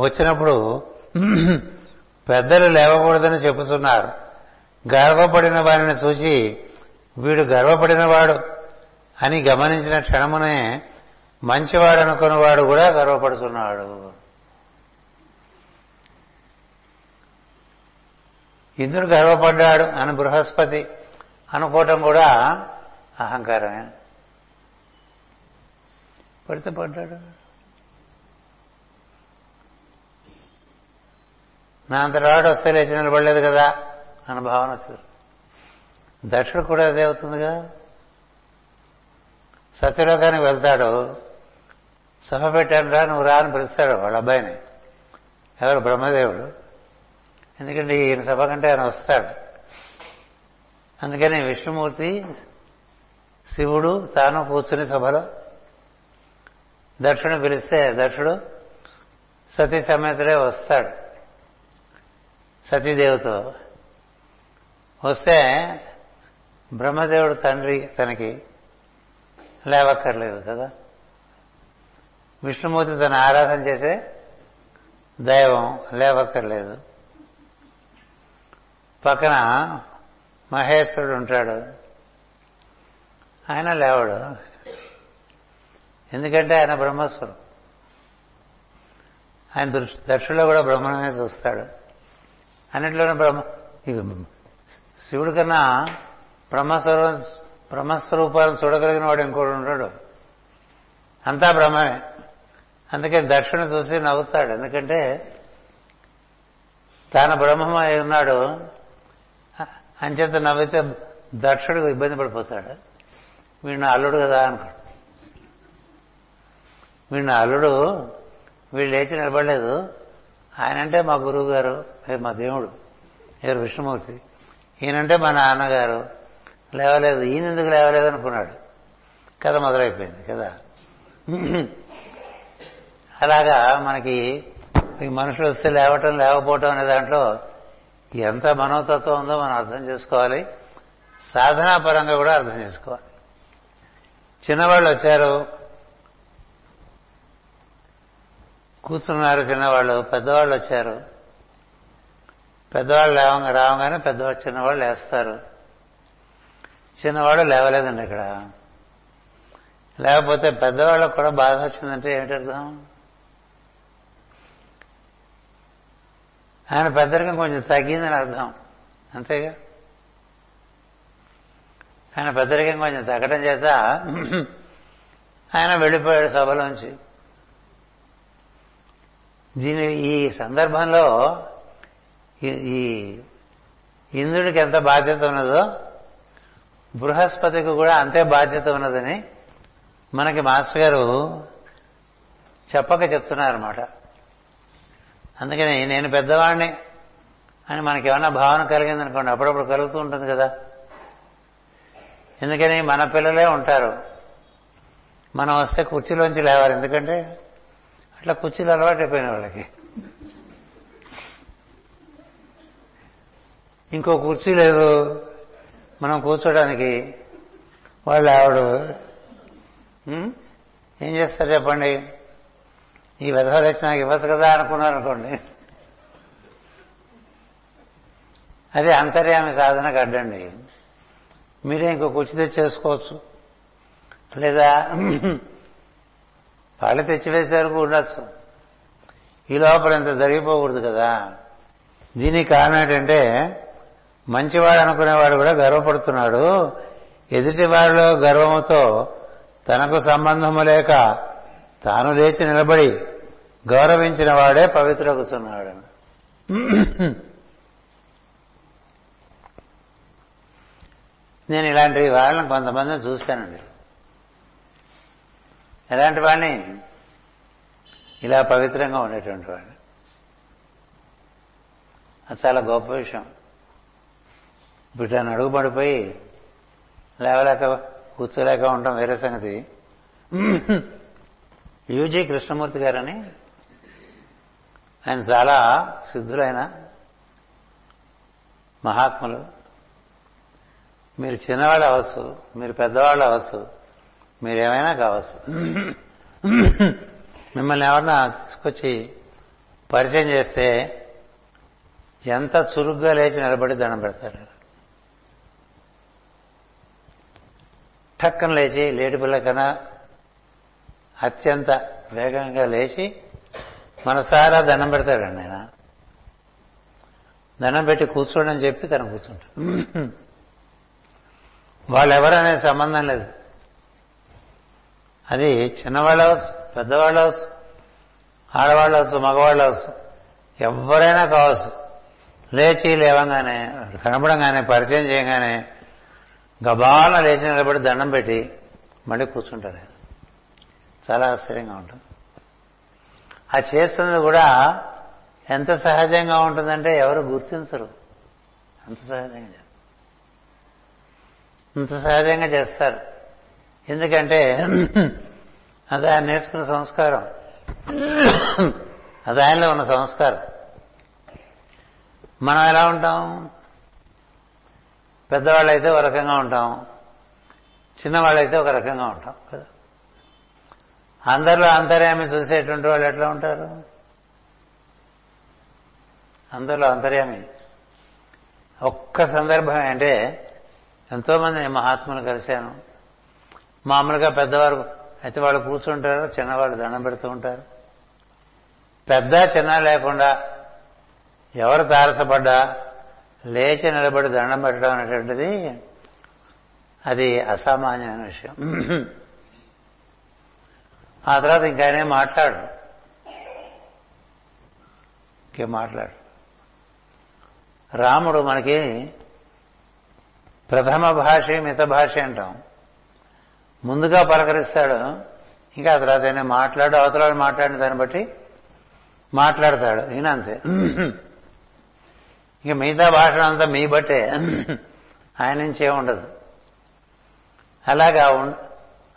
వచ్చినప్పుడు పెద్దలు లేవకూడదని చెబుతున్నారు గర్వపడిన వారిని చూచి వీడు గర్వపడినవాడు అని గమనించిన క్షణమునే మంచివాడు అనుకున్నవాడు కూడా గర్వపడుతున్నాడు. ఇంద్రుడు గర్వపడ్డాడు అని బృహస్పతి అనుకోవటం కూడా అహంకారమే. పడితే పడ్డాడు. నా అంతటాడు వస్తే లేచి నిలబడలేదు కదా అన్న భావన వస్తుంది. దక్షుడు కూడా అదే అవుతుందిగా. సత్యలోకానికి వెళ్తాడు. సభ పెట్టాను రా నువ్వు రా అని పిలుస్తాడు వాళ్ళ అబ్బాయిని. ఎవరు? బ్రహ్మదేవుడు. ఎందుకంటే ఈయన సభ కంటే ఆయన వస్తాడు. అందుకని విష్ణుమూర్తి శివుడు తాను కూర్చుని సభలో దక్షుడు పిలిస్తే దక్షుడు సతీ సమేతుడే వస్తాడు. సతీదేవితో వస్తే బ్రహ్మదేవుడు తండ్రి తనకి లేవక్కర్లేదు కదా. విష్ణుమూర్తి తన ఆరాధన చేసే దైవం లేవక్కర్లేదు. పక్కన మహేశ్వరుడు ఉంటాడు. ఆయన లేవడు. ఎందుకంటే ఆయన బ్రహ్మస్వరం. ఆయన దక్షుల్లో కూడా బ్రహ్మమే చూస్తాడు. అన్నింటిలోనే బ్రహ్మ శివుడి కన్నా బ్రహ్మస్వరం బ్రహ్మస్వరూపాలను చూడగలిగిన వాడు ఇంకోటి ఉంటాడు. అంతా బ్రహ్మమే. అందుకని దక్షిణ చూసి నవ్వుతాడు. ఎందుకంటే తాను బ్రహ్మమై ఉన్నాడు. అంచేత నవ్వితే దక్షుడు ఇబ్బంది పడిపోతాడు. వీడు నా అల్లుడు కదా అనుకోడు వీడు నా అల్లుడు వీళ్ళు లేచి నిలబడలేదు. ఆయనంటే మా గురువు గారు మా దేవుడు ఎవరు విష్ణుమూర్తి ఈయనంటే మా నాన్నగారు. లేవలేదు ఈయన ఎందుకు లేవలేదు అనుకున్నాడు. కథ మొదలైపోయింది కదా. అలాగా మనకి ఈ మనుషులు వస్తే లేవటం లేకపోవటం అనే దాంట్లో ఎంత మనోతత్వం ఉందో మనం అర్థం చేసుకోవాలి. సాధనా పరంగా కూడా అర్థం చేసుకోవాలి. చిన్నవాళ్ళు వచ్చారు. కూర్చున్నారు చిన్నవాళ్ళు. పెద్దవాళ్ళు వచ్చారు. పెద్దవాళ్ళు లేవ రావగానే పెద్దవాళ్ళు చిన్నవాళ్ళు లేస్తారు. చిన్నవాడు లేవలేదండి ఇక్కడ. లేకపోతే పెద్దవాళ్ళకు కూడా బాధ వచ్చిందంటే ఏమిటి ఆయన పెద్దరికం కొంచెం తగ్గిందని అర్థం. అంతేగా? ఆయన పెద్దరికం కొంచెం తగ్గడం చేత ఆయన వెళ్ళిపోయాడు సభలోంచి. దీని ఈ సందర్భంలో ఈ ఇంద్రుడికి ఎంత బాధ్యత ఉన్నదో బృహస్పతికి కూడా అంతే బాధ్యత ఉన్నదని మనకి మాస్టర్ గారు చెప్పక చెప్తున్నారన్నమాట. అందుకని నేను పెద్దవాడిని అని మనకేమన్నా భావన కలిగిందనుకోండి అప్పుడప్పుడు కలుగుతూ ఉంటుంది కదా. ఎందుకని మన పిల్లలే ఉంటారు. మనం వస్తే కుర్చీలోంచి లేవాలి. ఎందుకంటే అట్లా కుర్చీలు అలవాటు అయిపోయిన వాళ్ళకి. ఇంకో కుర్చీ లేదు. మనం కూర్చోడానికి వాళ్ళు ఆవిడ ఏం చేస్తారు చెప్పండి? ఈ విధవలు వచ్చి నాకు ఇవ్వచ్చు కదా అనుకున్నారు అనుకోండి. అది అంతర్యామి సాధనకు అడ్డండి. మీరే ఇంకో కుర్చీ తెచ్చి చేసుకోవచ్చు లేదా వాళ్ళు తెచ్చివేసే ఉండొచ్చు. ఈ లోపల ఇంత జరిగిపోకూడదు కదా. దీనికి కారణం ఏంటంటే మంచివాడు అనుకునేవాడు కూడా గర్వపడుతున్నాడు. ఎదుటి వారిలో గర్వముతో తనకు సంబంధము లేక తాను లేచి నిలబడి గౌరవించిన వాడే పవిత్రగుతున్నాడు నేను ఇలాంటి వాళ్ళని కొంతమందిని చూశానండి ఎలాంటి వాడిని? ఇలా పవిత్రంగా ఉండేటువంటి వాడిని. అది చాలా గొప్ప విషయం. ఇప్పుడు నన్ను అడుగు పడిపోయి లేవలేక కూర్చోలేక ఉండటం వేరే సంగతి. యూజీ కృష్ణమూర్తి గారని ఆయన చాలా సిద్ధులైన మహాత్ములు. మీరు చిన్నవాళ్ళు అవ్వచ్చు మీరు పెద్దవాళ్ళు అవ్వచ్చు మీరేమైనా కావచ్చు. మిమ్మల్ని ఎవరన్నా తీసుకొచ్చి పరిచయం చేస్తే ఎంత చురుగ్గా లేచి నిలబడి దండం పెడతారు. టక్కన లేచి లేడి పిల్ల కన్నా అత్యంత వేగంగా లేచి మనసారా దండం పెడతాడండి ఆయన. దండం పెట్టి కూర్చోడని అని చెప్పి తను కూర్చుంటాడు. వాళ్ళెవరనే సంబంధం లేదు. అది చిన్నవాళ్ళు అవచ్చు పెద్దవాళ్ళు అవచ్చు ఆడవాళ్ళు అవచ్చు మగవాళ్ళు అవచ్చు ఎవరైనా కావచ్చు. లేచి లేవంగానే కనపడంగానే పరిచయం చేయగానే గబాల లేచి నిలబడి దండం పెట్టి మళ్ళీ కూర్చుంటారు చాలా ఆశ్చర్యంగా ఉంటుంది ఆ చేస్తున్నది కూడా ఎంత సహజంగా ఉంటుందంటే ఎవరు గుర్తించరు. అంత సహజంగా చేస్తారు. అంత సహజంగా చేస్తారు. ఎందుకంటే అది ఆయన నేర్చుకున్న సంస్కారం. అది ఆయనలో ఉన్న సంస్కారం. మనం ఎలా ఉంటాం? పెద్దవాళ్ళైతే ఒక రకంగా ఉంటాం. చిన్నవాళ్ళైతే ఒక రకంగా ఉంటాం. కదా? అందరిలో అంతర్యామి చూసేటువంటి వాళ్ళు ఎట్లా ఉంటారు? అందరిలో అంతర్యామి. ఒక్క సందర్భం అంటే ఎంతోమంది మహాత్ములు కలిశాను. మామూలుగా పెద్దవారు అయితే వాళ్ళు కూర్చుంటారు చిన్నవాళ్ళు దండం పెడుతూ ఉంటారు. పెద్ద చిన్న లేకుండా ఎవరు తారసపడ్డా లేచి నిలబడి దండం పెట్టడం అనేటువంటిది అది అసామాన్యమైన విషయం. ఆ తర్వాత ఇంకా ఆయనే మాట్లాడు. ఇంకేం మాట్లాడు. రాముడు మనకి ప్రథమ భాష మిత భాష అంటాం. ముందుగా పలకరిస్తాడు. ఇంకా ఆ తర్వాత ఆయన మాట్లాడు అవతల మాట్లాడిన దాన్ని బట్టి మాట్లాడతాడు. ఈయన అంతే. ఇంక మిగతా భాష అంతా మీ బట్టే. ఆయన నుంచి ఏముండదు అలాగా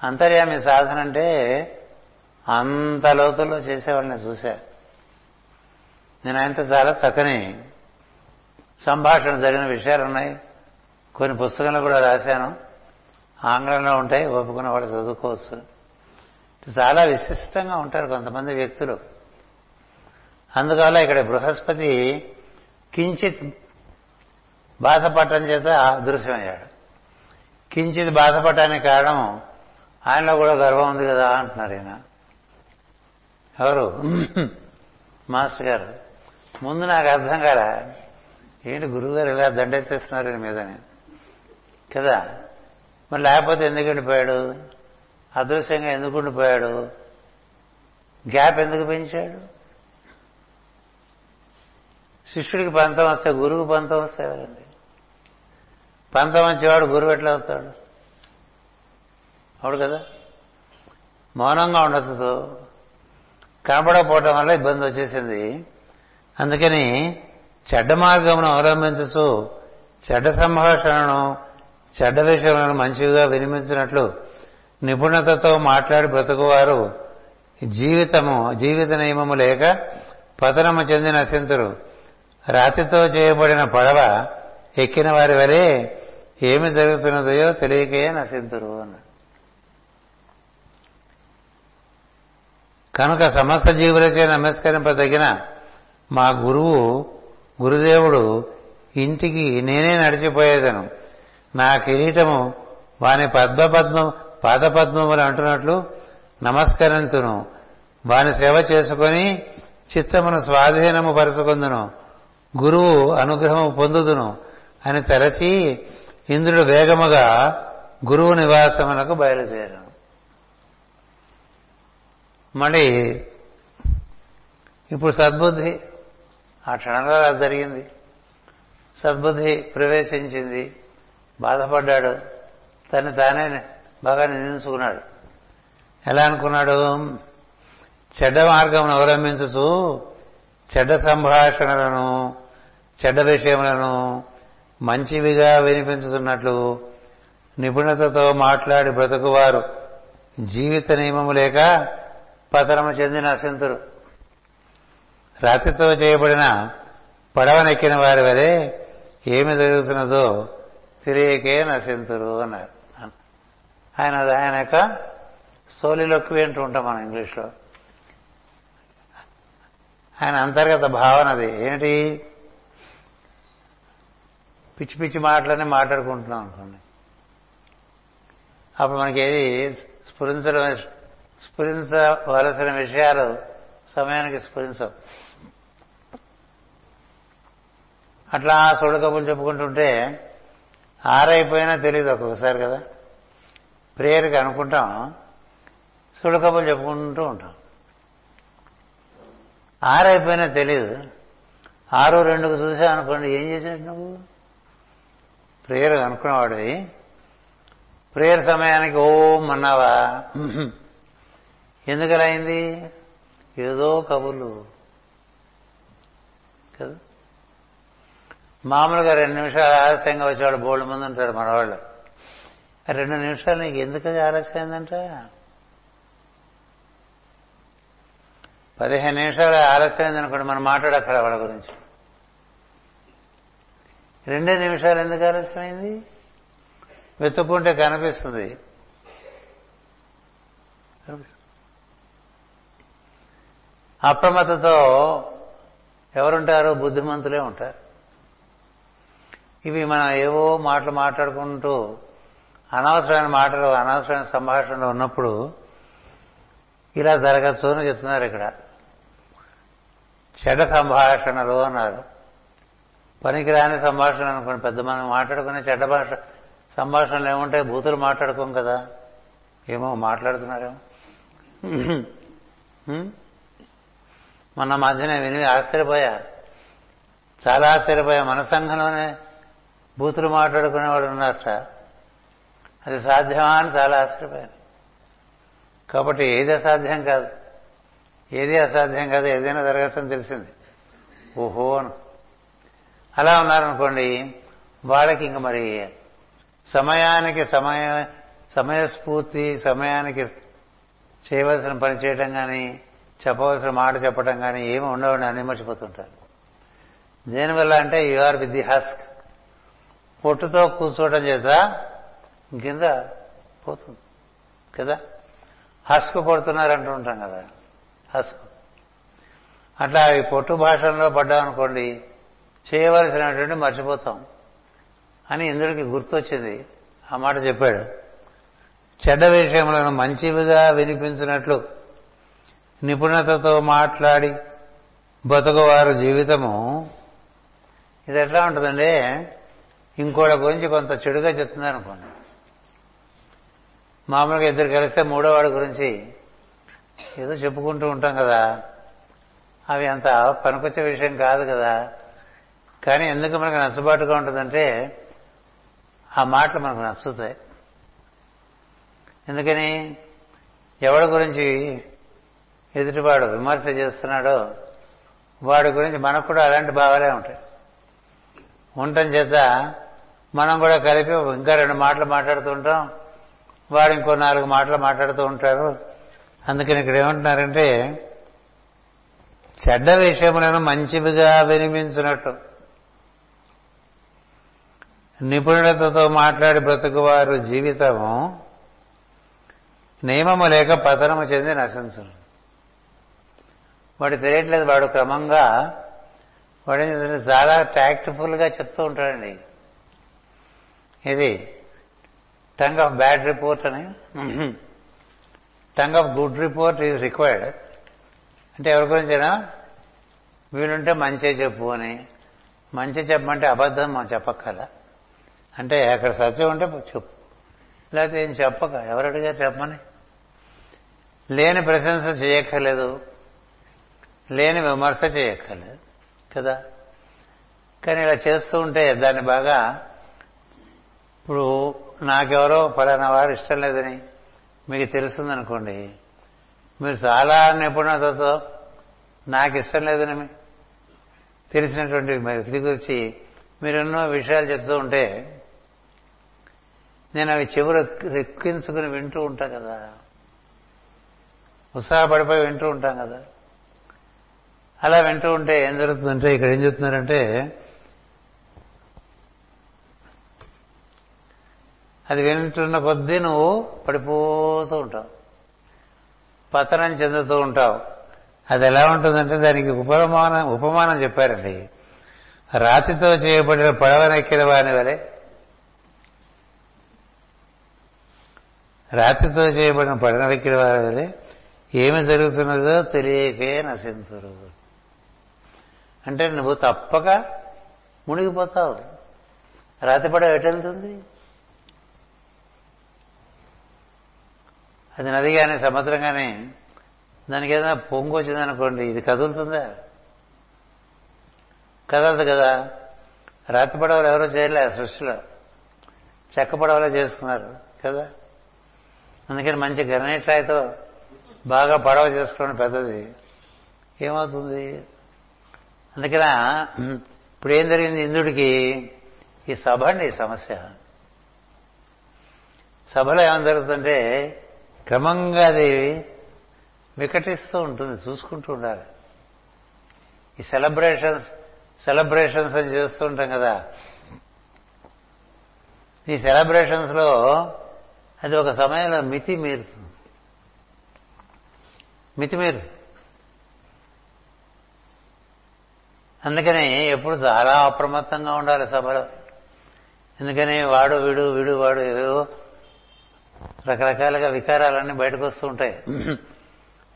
అంతర్యామి సాధన అంటే అంత లోతుల్లో చేసేవాడిని చూశారు నేను ఆయనతో చాలా చక్కని సంభాషణ జరిగిన విషయాలు ఉన్నాయి. కొన్ని పుస్తకాలు కూడా రాశాను. ఆంగ్లంలో ఉంటాయి ఒప్పుకున్న వాళ్ళు చదువుకోవచ్చు. చాలా విశిష్టంగా ఉంటారు కొంతమంది వ్యక్తులు. అందువల్ల ఇక్కడ బృహస్పతి కించిత్ బాధపడటం చేత అదృశ్యమయ్యాడు. కించిత్ బాధపడటానికి కారణం ఆయనలో కూడా గర్వం ఉంది కదా అంటున్నారు ఈయన. ఎవరు? మాస్టర్ గారు. ముందు నాకు అర్థం కాలే. ఏంటి గురువుగారు ఇలా దండెత్తేస్తున్నారు ఈయన మీదని కదా? మరి లేకపోతే ఎందుకు ఉండిపోయాడు? అదృశ్యంగా ఎందుకు ఉండిపోయాడు? గ్యాప్ ఎందుకు పెంచాడు? శిష్యుడికి పంతం వస్తే గురువుకి పంతం వస్తే ఎవరండి? పంతం వచ్చేవాడు గురువు ఎట్లా అవుతాడు? అవుడు కదా? మౌనంగా ఉండొచ్చు కనపడకపోవటం వల్ల ఇబ్బంది వచ్చేసింది. అందుకని చెడ్డ మార్గమును అవలంబించుతూ చెడ్డ సంభాషణను చెడ్డ విషయాలను మంచిగా వినిపించినట్లు నిపుణతతో మాట్లాడి బ్రతుకువారు జీవితము జీవిత నియమము లేక పతనము చెందిన సింతురు రాతితో చేయబడిన పడవ ఎక్కిన వారి వలె ఏమి జరుగుతున్నదో తెలియకే నశింతురు అన్నారు. కనుక సమస్త జీవులచే నమస్కరింపదగిన మా గురువు గురుదేవుడు ఇంటికి నేనే నడిచిపోయేదను. నా కిరీటము వాని పద్మపద్మ పాదపద్మములు అంటున్నట్లు నమస్కరింతును. వాని సేవ చేసుకొని చిత్తమును స్వాధీనము పరుచుకుందును. గురువు అనుగ్రహము పొందుదును అని తలచి ఇంద్రుడు వేగముగా గురువు నివాసమునకు బయలుదేరాను మళ్ళీ ఇప్పుడు సద్బుద్ధి ఆ క్షణంలో అది జరిగింది. సద్బుద్ధి ప్రవేశించింది బాధపడ్డాడు. తను తానే బాగా నిందించుకున్నాడు. ఎలా అనుకున్నాడు? చెడ్డ మార్గం అవలంబించుతూ చెడ్డ సంభాషణలను చెడ్డ విషయములను మంచివిగా వినిపించుతున్నట్లు నిపుణతతో మాట్లాడి బ్రతుకువారు. జీవిత నియమము లేక పతనము చెందిన అసంతురు రాతితో చేయబడిన పడవనెక్కిన వారి వలె ఏమి జరుగుతున్నదో తెలియకే నశింతురు అన్నారు. ఆయన ఆయన యొక్క సోలిలొక్వి అంటూ ఉంటాం మనం ఇంగ్లీష్లో. ఆయన అంతర్గత భావన అది. ఏమిటి పిచ్చి పిచ్చి మాటలనే మాట్లాడుకుంటున్నాం అనుకోండి. అప్పుడు మనకి ఏది స్ఫురించడం స్ఫురించవలసిన విషయాలు సమయానికి స్ఫురించవు. అట్లా సోడు కబుర్లు చెప్పుకుంటుంటే ఆరైపోయినా తెలియదు ఒక్కొక్కసారి కదా. ప్రేయర్కి అనుకుంటాం సోడు కబుర్లు చెప్పుకుంటూ ఉంటాం. ఆరైపోయినా తెలియదు ఆరు రెండుకు చూసా అనుకోండి ఏం చేశాడు నువ్వు? ప్రేయర్ అనుకున్నవాడివి ప్రేయర్ సమయానికి ఓం అన్నావా? ఎందుకు అయింది ఏదో కబుర్లు. కదా? మామూలుగా రెండు నిమిషాలు ఆలస్యంగా వచ్చేవాళ్ళు బోర్డు ముందు ఉంటారు మనవాళ్ళు. రెండు నిమిషాలు నీకు ఎందుకు ఆలస్యమైందంట? పదిహేను నిమిషాలు ఆలస్యమైంది అనుకోండి మనం మాట్లాడక్కర వాళ్ళ గురించి. రెండే నిమిషాలు ఎందుకు ఆలస్యమైంది? వెతుక్కుంటే కనిపిస్తుంది. అప్రమత్తతో ఎవరుంటారు? బుద్ధిమంతులే ఉంటారు. ఇవి మనం ఏవో మాటలు మాట్లాడుకుంటూ అనవసరమైన మాటలు అనవసరమైన సంభాషణలు ఉన్నప్పుడు ఇలా జరగచ్చు అని చెప్తున్నారు ఇక్కడ. చెడ సంభాషణలు అన్నారు. పనికిరాని సంభాషణ అనుకోండి. పెద్ద మనం మాట్లాడుకునే చెడ్డ భాష సంభాషణలు ఏముంటాయి? బూతులు మాట్లాడుకోం కదా. ఏమో మాట్లాడుతున్నారేమో. మొన్న మధ్యనే విని ఆశ్చర్యపోయా. చాలా ఆశ్చర్యపోయా. మన సంఘంలోనే బూతులు మాట్లాడుకునేవాడు ఉన్నారట. అది సాధ్యమా అని చాలా ఆశ్చర్యపోయాను. కాబట్టి ఏది అసాధ్యం కాదు. ఏది అసాధ్యం కాదు ఏదైనా జరగచ్చని తెలిసింది. ఓహో అను. అలా ఉన్నారనుకోండి వాళ్ళకి ఇంక మరి సమయానికి సమయ సమయస్ఫూర్తి సమయానికి చేయవలసిన పని చేయటం కానీ చెప్పవలసిన మాట చెప్పటం కానీ ఏమి ఉండవని అని మర్చిపోతుంటారు దేనివల్ల అంటే you are with the husk పొట్టుతో కూర్చోవడం చేత కింద పోతుంది కదా? హస్క్ పడుతున్నారంటూ ఉంటాం కదా హస్క్. అట్లా ఈ పొట్టు భాషల్లో పడ్డామనుకోండి చేయవలసినటువంటి మర్చిపోతాం అని ఇంద్రుడికి గుర్తొచ్చింది. ఆ మాట చెప్పాడు. చెడ్డ విషయములను మంచివిగా వినిపించినట్లు నిపుణతతో మాట్లాడి బతుకువారు జీవితము. ఇది ఎట్లా ఉంటుందండి ఇంకోళ్ళ గురించి కొంత చెడుగా చెప్తున్నారు అనుకోండి మామూలుగా ఇద్దరు కలిస్తే మూడో వాడి గురించి ఏదో చెప్పుకుంటూ ఉంటాం కదా. అవి అంత పనికొచ్చే విషయం కాదు కదా. కానీ ఎందుకు మనకు నచ్చబాటుగా ఉంటుందంటే ఆ మాటలు మనకు నచ్చుతాయి. ఎందుకని? ఎవరి గురించి ఎదుటివాడు విమర్శ చేస్తున్నాడో వాడి గురించి మనకు కూడా అలాంటి భావాలే ఉంటాయి. ఉండటం చేత మనం కూడా కలిపి ఇంకా రెండు మాటలు మాట్లాడుతూ ఉంటాం వాడు ఇంకో నాలుగు మాటలు మాట్లాడుతూ ఉంటారు. అందుకని ఇక్కడ ఏమంటున్నారంటే చెడ్డ విషయములను మంచివిగా వినిపించినట్లు నిపుణులతో మాట్లాడి బ్రతుకువారు జీవితము నియమము లేక పతనము చెంది నశించను. వాడు తెలియట్లేదు వాడు క్రమంగా వాడు చాలా ట్యాక్ట్ఫుల్గా చెప్తూ ఉంటాడండి. ఇది టంగ్ ఆఫ్ బ్యాడ్ రిపోర్ట్ అని. Tongue of good report is required అంటే ఎవరి గురించైనా వీలుంటే మంచి చెప్పు అని. మంచి చెప్పమంటే అబద్ధం మనం చెప్పక్కల అంటే అక్కడ సత్యం ఉంటే చెప్పు. లేకపోతే ఏం చెప్పక ఎవరు అడిగారు చెప్పమని? లేని ప్రశంస చేయక్కర్లేదు. లేని విమర్శ చేయక్కర్లేదు కదా? కానీ ఇలా చేస్తూ ఉంటే దాన్ని బాగా ఇప్పుడు నాకెవరో పలానా వారు ఇష్టం లేదని మీకు తెలుసుందనుకోండి మీరు చాలా నిపుణతతో నాకు ఇష్టం లేదని తెలిసినటువంటి వ్యక్తి గురించి మీరు ఎన్నో విషయాలు చెప్తూ ఉంటే నేను అవి చెవులు రెక్కించుకుని వింటూ ఉంటా కదా. ఉత్సాహపడిపోయి వింటూ ఉంటాం కదా. అలా వింటూ ఉంటే ఏం జరుగుతుందంటే ఇక్కడ ఏం చెప్తున్నారంటే అది వింటున్న కొద్దీ నువ్వు పడిపోతూ ఉంటావు. పతనం చెందుతూ ఉంటావు. అది ఎలా ఉంటుందంటే దానికి ఉపమానం ఉపమానం చెప్పారండి. రాతితో చేయబడిన పడవనెక్కిన వాని వలె. రాతితో చేయబడిన పడవనెక్కిన వారి వలె ఏమి జరుగుతున్నదో తెలియకే నశింతురు. అంటే నువ్వు తప్పక మునిగిపోతావు. రాతిపడ ఎటెళ్తుంది అది నది కానీ సముద్రం కానీ దానికి ఏదైనా పొంగు వచ్చిందనుకోండి ఇది కదులుతుందా? కదలదు కదా. రాతి పడవలు ఎవరో చేయలే సృష్టిలో. చెక్క పడవలే చేసుకున్నారు కదా. అందుకని మంచి గ్రనైట్ రాయితో బాగా పడవ చేసుకోవడం పెద్దది. ఏమవుతుంది? అందుకన ఇప్పుడు ఏం జరిగింది? ఇంద్రుడికి ఈ సభ అండి ఈ సమస్య. సభలో ఏమని జరుగుతుంటే క్రమంగా అది వికటిస్తూ ఉంటుంది చూసుకుంటూ ఉండాలి. ఈ సెలబ్రేషన్స్ సెలబ్రేషన్స్ అని చేస్తూ ఉంటాం కదా. ఈ సెలబ్రేషన్స్లో అది ఒక సమయంలో మితి మీరుతుంది మితి మీరుతుంది అందుకని ఎప్పుడు చాలా అప్రమత్తంగా ఉండాలి సభలో. ఎందుకని వాడు వీడు వీడు వాడు ఏవేవో రకరకాలుగా వికారాలన్నీ బయటకు వస్తూ ఉంటాయి.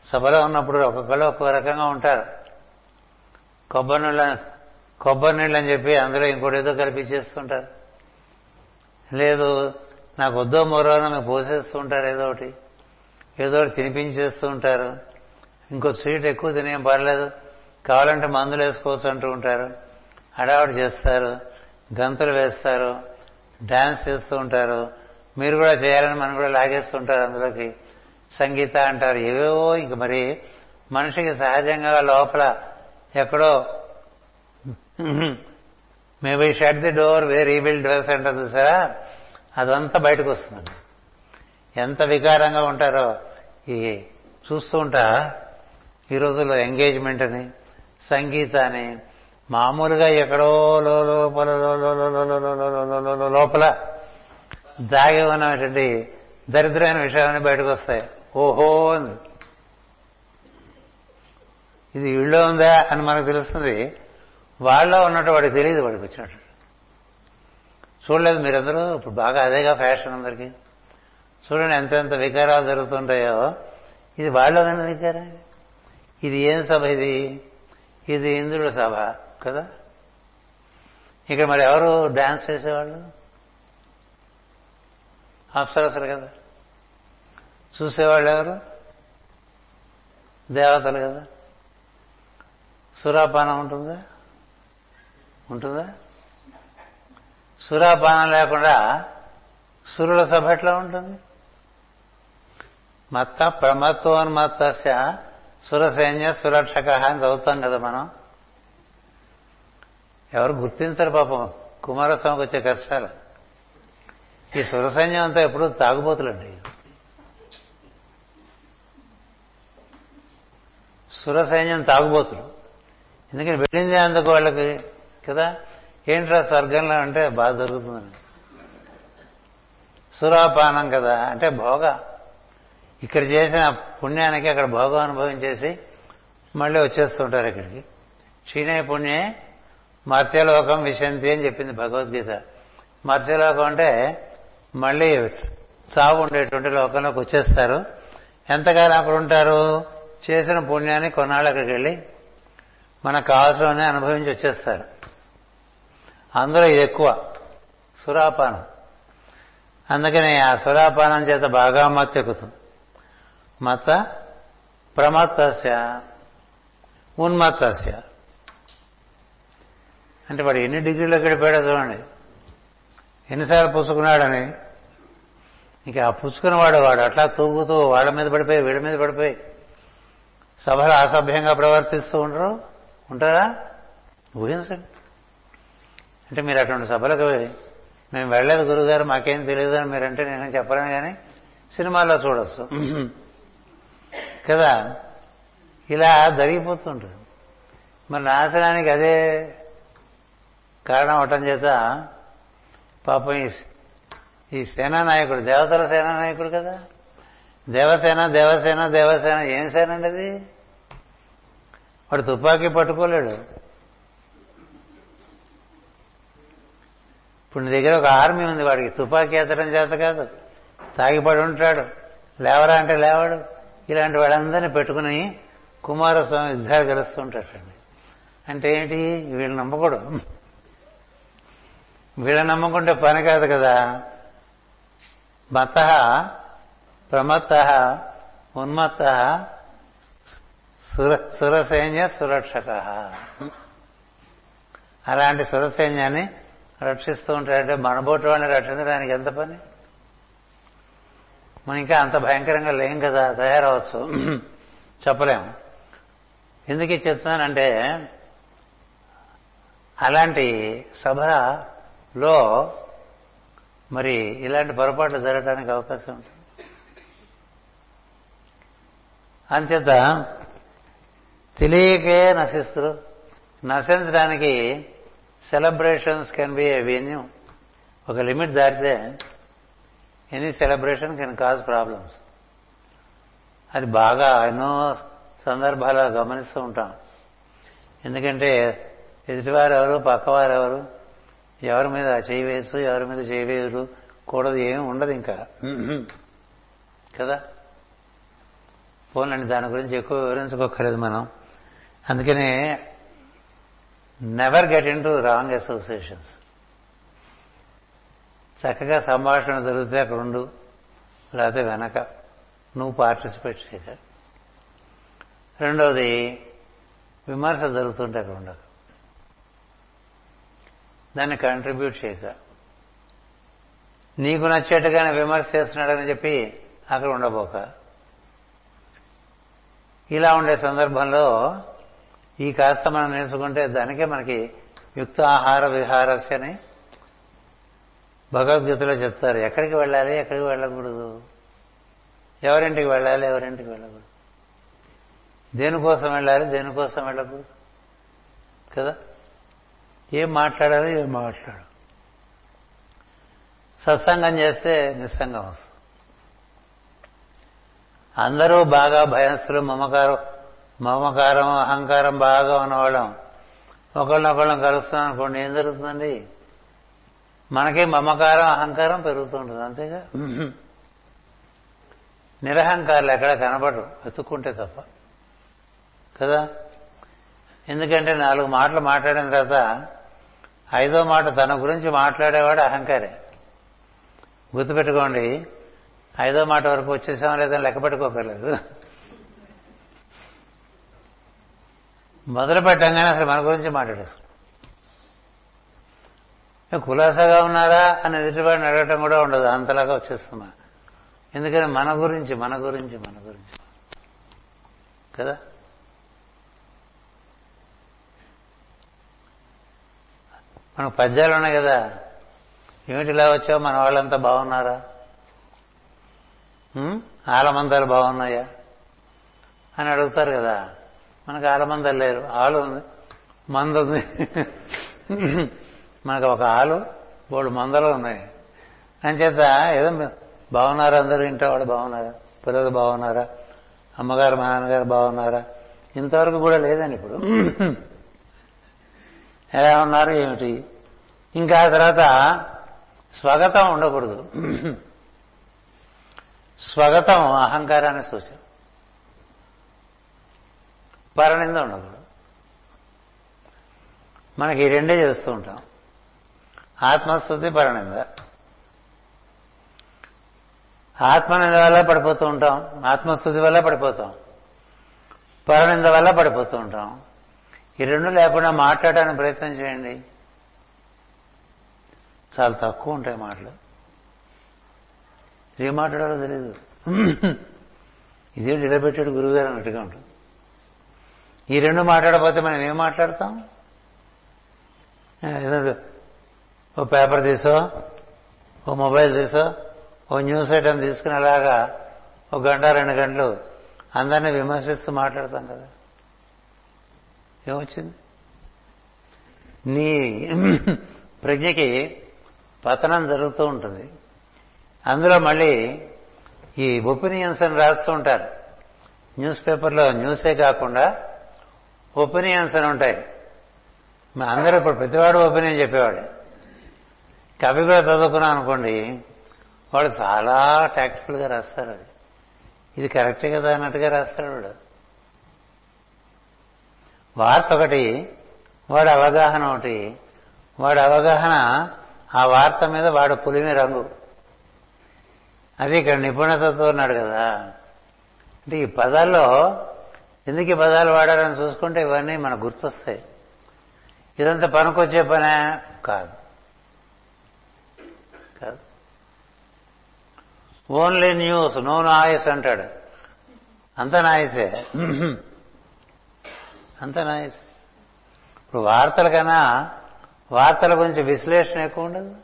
సభలో ఉన్నప్పుడు ఒక్కొక్కరు ఒక్కొక్క రకంగా ఉంటారు. కొబ్బరి నీళ్ళ కొబ్బరి నీళ్ళు అని చెప్పి అందులో ఇంకోటి ఏదో కల్పించేస్తుంటారు లేదు నాకు వద్దో మరో పోసేస్తూ ఉంటారు ఏదో ఒకటి. ఏదో ఒకటి తినిపించేస్తూ ఉంటారు. ఇంకో స్వీట్ ఎక్కువ తినేం పర్లేదు. కావాలంటే మందులు వేసుకోవచ్చు అంటూ ఉంటారు. హడావుడి చేస్తారు. గంతులు వేస్తారు. డాన్స్ చేస్తూ ఉంటారు. మీరు కూడా చేయాలని మనం కూడా లాగేస్తుంటారు అందులోకి. సంగీత అంటారు. ఏవేవో ఇంక మరి మనిషికి సహజంగా లోపల ఎక్కడో maybe shut the door where evil dress అంటారు చూసారా? అదంతా బయటకు వస్తుంది. ఎంత వికారంగా ఉంటారో. ఈ చూస్తూ ఉంటా ఈ రోజుల్లో ఎంగేజ్మెంట్ అని. సంగీతాన్ని మామూలుగా ఎక్కడో లోపల లోపల దాగి ఉన్నటువంటి దరిద్రమైన విషయాలన్నీ బయటకు వస్తాయి. ఓహో ఇది ఇళ్ళో ఉందా అని మనకు తెలుస్తుంది. వాళ్ళలో ఉన్నట్టు వాడికి తెలియదు వాడికి వచ్చినట్టు. చూడలేదు మీరందరూ ఇప్పుడు బాగా అదేగా ఫ్యాషన్ అందరికీ. చూడండి ఎంతెంత వికారాలు జరుగుతుంటాయో. ఇది వాళ్ళలోనే వికారం. ఇది ఏం సభ ఇది? ఇది ఇంద్రుడి సభ కదా? ఇక్కడ మరి ఎవరు డాన్స్ చేసేవాళ్ళు? అప్సరసలు కదా. చూసేవాళ్ళు ఎవరు? దేవతలు కదా. సురాపానం ఉంటుందా? ఉంటుందా? సురాపానం లేకుండా సురుల సభ ఎట్లా ఉంటుంది? మత్త ప్రమత్వోన్మత్తస్య సురసైన్య సురక్షక అని చదువుతాం కదా మనం. ఎవరు గుర్తించరు పాపం. కుమారస్వామికి వచ్చే కష్టాలు. ఈ సురసైన్యం అంతా ఎప్పుడు తాగుబోతులండి. సురసైన్యం తాగుబోతులు. ఎందుకని వెళ్ళింది అందుకు వాళ్ళకి కదా? ఏంట్రా స్వర్గంలో అంటే బాగా దొరుకుతుందని. సురాపానం కదా. అంటే భోగ. ఇక్కడ చేసిన పుణ్యానికి అక్కడ భోగం అనుభవించేసి మళ్ళీ వచ్చేస్తుంటారు ఇక్కడికి. క్షీణయ పుణ్యే మర్త్యలోకం విశంతి అని చెప్పింది భగవద్గీత. మర్త్యలోకం అంటే మళ్ళీ చావు ఉండేటువంటి లోకంలోకి వచ్చేస్తారు. ఎంతకాలం అక్కడ ఉంటారు? చేసిన పుణ్యాన్ని కొన్నాళ్ళు అక్కడికి వెళ్ళి మనకు కావాల్సిన అనుభవించి వచ్చేస్తారు. అందులో ఇది ఎక్కువ. సురాపానం. అందుకని ఆ సురాపానం చేత బాగా మత్తెక్కుతుంది మత ప్రమత్తస్య. ఉన్మత్తస్య. అంటే వాడు ఎన్ని డిగ్రీలకు గడిపాడో చూడండి. ఎన్నిసార్లు పుచ్చుకున్నాడని ఇంకా ఆ పుచ్చుకున్నవాడు వాడు అట్లా తూగుతూ వాళ్ళ మీద పడిపోయి వీడి మీద పడిపోయి. సభలు అసభ్యంగా ప్రవర్తిస్తూ ఉండరు. ఉంటారా? ఊహించండి. అంటే మీరు అటువంటి సభలకు మేము వెళ్ళలేదు గురుగారు మాకేం తెలియదు అని మీరంటే నేను చెప్పలేను కానీ సినిమాల్లో చూడొచ్చు. కదా? ఇలా జరిగిపోతుంటుంది. మరి నాశనానికి అదే కారణం అవటం చేత పాపం ఈ ఈ సేనా నాయకుడు దేవతల సేనా నాయకుడు కదా? దేవసేన దేవసేన దేవసేన ఏం సేన అండి అది? వాడు తుపాకీ పట్టుకోలేడు. ఇప్పుడు నీ దగ్గర ఒక ఆర్మీ ఉంది వాడికి. తుపాకీ ఎత్తడం చేత కాదు. తాగిపడి ఉంటాడు. లేవరా అంటే లేవాడు. ఇలాంటి వాళ్ళందరినీ పెట్టుకుని కుమారస్వామి యుద్ధాలు గెలుస్తుంటాడండి అంటే ఏంటి? వీళ్ళు నమ్మకూడదు. వీళ్ళ నమ్మకుంటే పని కాదు కదా. మత ప్రమత్త ఉన్మత్త సుర సురసైన్య సురక్షక. అలాంటి సురసైన్యాన్ని రక్షిస్తూ ఉంటాడంటే మనబోటి వాడిని రక్షించడానికి ఎంత పని? మనం ఇంకా అంత భయంకరంగా లేం కదా తయారవచ్చు చెప్పలేము ఎందుకు చెప్తున్నానంటే అలాంటి సభలో మరి ఇలాంటి పొరపాట్లు జరగడానికి అవకాశం ఉంటుంది. అంచేత తెలియకే నశిస్తారు. నశించడానికి celebrations can be a venue ఒక లిమిట్ దాటితే any celebration can cause problems అది బాగా ఎన్నో సందర్భాలు గమనిస్తూ ఉంటాం. ఎందుకంటే ఎదుటివారు ఎవరు పక్కవారు ఎవరు ఎవరి మీద చేయి వేసు ఎవరి మీద చేయి వేయరు కూడదు ఏమి ఉండదు ఇంకా. కదా? పోలండి దాని గురించి ఎక్కువ వివరించుకోకర్లేదు మనం. అందుకనే never get into wrong associations చక్కగా సంభాషణ జరిగితే అక్కడ ఉండు లేకపోతే వెనక. నువ్వు పార్టిసిపేట్ చేయక రెండవది విమర్శ జరుగుతుంటే అక్కడ ఉండక దాన్ని కంట్రిబ్యూట్ చేయక నీకు నచ్చేట్టుగానే విమర్శ చేస్తున్నాడని చెప్పి అక్కడ ఉండబోక ఇలా ఉండే సందర్భంలో ఈ కాస్త మనం నేర్చుకుంటే దానికే మనకి యుక్త ఆహార విహారస్యని భగవద్గీతలో చెప్తారు ఎక్కడికి వెళ్ళాలి ఎక్కడికి వెళ్ళకూడదు. ఎవరింటికి వెళ్ళాలి ఎవరింటికి వెళ్ళకూడదు. దేనికోసం వెళ్ళాలి దేనికోసం వెళ్ళకూడదు. కదా? ఏం మాట్లాడాలి ఏం మాట్లాడు. సత్సంగం చేస్తే నిస్సంగం వస్తుంది. అందరూ బాగా భయస్సులు మమకారం మమకారం అహంకారం బాగా ఉన్నవాళ్ళం. ఒకళ్ళనొకళ్ళం కలుస్తున్నాం అనుకోండి ఏం జరుగుతుందండి? మనకి మమకారం అహంకారం పెరుగుతుంటుంది అంతేగా? నిరహంకారాలు ఎక్కడ కనబడరు వెతుక్కుంటే తప్ప. కదా? ఎందుకంటే నాలుగు మాటలు మాట్లాడిన తర్వాత ఐదో మాట తన గురించి మాట్లాడేవాడు అహంకారే. గుర్తుపెట్టుకోండి ఐదో మాట వరకు వచ్చేసామో లేదని లెక్క పెట్టుకోకర్లేదు. మొదలు పెట్టంగానే అసలు మన గురించి మాట్లాడేస్తాం కులాసాగా ఉన్నారా అని ఎదుటివాడిని అడగటం కూడా ఉండదు. అంతలాగా వచ్చేస్తున్నా. ఎందుకని మన గురించి మన గురించి మన గురించి. కదా? మనకు పద్యాలు ఉన్నాయి కదా. ఏమిటి ఇలా వచ్చావు? మన వాళ్ళంతా బాగున్నారా? ఆలమందాలు బాగున్నాయా? అని అడుగుతారు కదా. మనకు ఆలమందాలు లేరు. ఆలు ఉంది. మంద ఉంది. మనకు ఒక ఆలు బోళ్ళు మందలు ఉన్నాయి. అంచేత ఏదో బాగున్నారా అందరూ? ఇంట్లో వాళ్ళు బాగున్నారా? పిల్లలు బాగున్నారా? అమ్మగారు మా నాన్నగారు బాగున్నారా? ఇంతవరకు కూడా లేదండి ఇప్పుడు. ఎలా ఉన్నారు ఏమిటి? ఇంకా తర్వాత స్వాగతం ఉండకూడదు. స్వాగతం అహంకారాన్ని సూచన. పరనింద ఉండకూడదు. మనకి ఈ రెండే చేస్తూ ఉంటాం. ఆత్మస్థుతి పరనింద ఆత్మనింద వల్ల పడిపోతూ ఉంటాం ఆత్మస్థుతి వల్ల పడిపోతాం పరనింద వల్ల పడిపోతూ ఉంటాం. ఈ రెండు లేకుండా మాట్లాడడానికి ప్రయత్నం చేయండి. చాలా తక్కువ ఉంటాయి మాటలు. ఏం మాట్లాడాలో తెలియదు ఇదే నిలబెట్టాడు గురువుగారు అన్నట్టుగా ఉంటుంది. ఈ రెండు మాట్లాడకపోతే మనం ఏం మాట్లాడతాం? ఓ పేపర్ తీసో ఓ మొబైల్ తీసో ఓ న్యూస్ ఐటమ్ తీసుకునేలాగా ఒక గంట రెండు గంటలు అందరినీ విమర్శిస్తూ మాట్లాడతాం కదా. ఏమొచ్చింది? నీ ప్రజ్ఞకి పతనం జరుగుతూ ఉంటుంది. అందులో మళ్ళీ ఈ ఒపీనియన్స్ అని రాస్తూ ఉంటారు. న్యూస్ పేపర్లో న్యూసే కాకుండా ఒపీనియన్స్ అని ఉంటాయి. అందరూ ఇప్పుడు ప్రతివాడు ఒపీనియన్ చెప్పేవాడు. కవి కూడా చదువుకున్నాం అనుకోండి వాడు చాలా టాక్టికల్గా రాస్తారు అది. ఇది కరెక్టే కదా అన్నట్టుగా రాస్తాడు వాడు. వార్త ఒకటి వాడు అవగాహన ఒకటి. వాడు అవగాహన ఆ వార్త మీద వాడు పులిమి రంగు. అది ఇక్కడ నిపుణతతో ఉన్నాడు కదా. అంటే ఈ పదాల్లో ఎందుకు ఈ పదాలు వాడారని చూసుకుంటే ఇవన్నీ మనకు గుర్తొస్తాయి. ఇదంతా పనికొచ్చే పనే కాదు. ఓన్లీ న్యూస్ నో నాయస్ అంటాడు. అంత నాయసే. అంత నాయస్. ఇప్పుడు వార్తల కన్నా వార్తల గురించి విశ్లేషణ ఎక్కువ ఉండదు.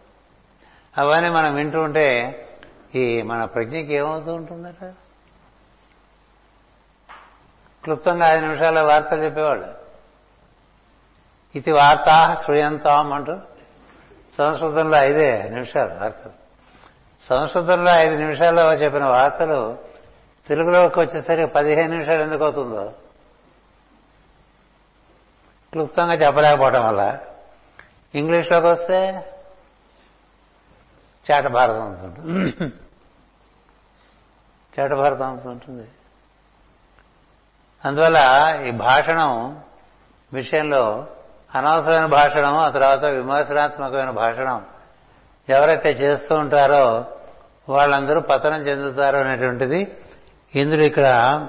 అవన్నీ మనం వింటూ ఉంటే ఈ మన ప్రజ్ఞకి ఏమవుతూ ఉంటుందట? క్లుప్తంగా ఐదు నిమిషాల వార్తలు చెప్పేవాళ్ళు. ఇది వార్తా శ్రూయంతాం అంటూ సంస్కృతంలో ఐదే నిమిషాలు వార్తలు. సంస్కృతంలో ఐదు నిమిషాల్లో చెప్పిన వార్తలు తెలుగులోకి వచ్చేసరికి పదిహేను నిమిషాలు ఎందుకు అవుతుందో? క్లుప్తంగా చెప్పలేకపోవటం వల్ల. ఇంగ్లీష్లోకి వస్తే చేట భారతం అవుతుంటుంది. చేట భారతం అవుతుంటుంది. అందువల్ల ఈ భాషణం విషయంలో అనవసరమైన భాషణం ఆ తర్వాత విమర్శనాత్మకమైన భాషణం ఎవరైతే చేస్తూ ఉంటారో వాళ్ళందరూ పతనం చెందుతారు అనేటువంటిది ఇంద్రుడు ఇక్కడ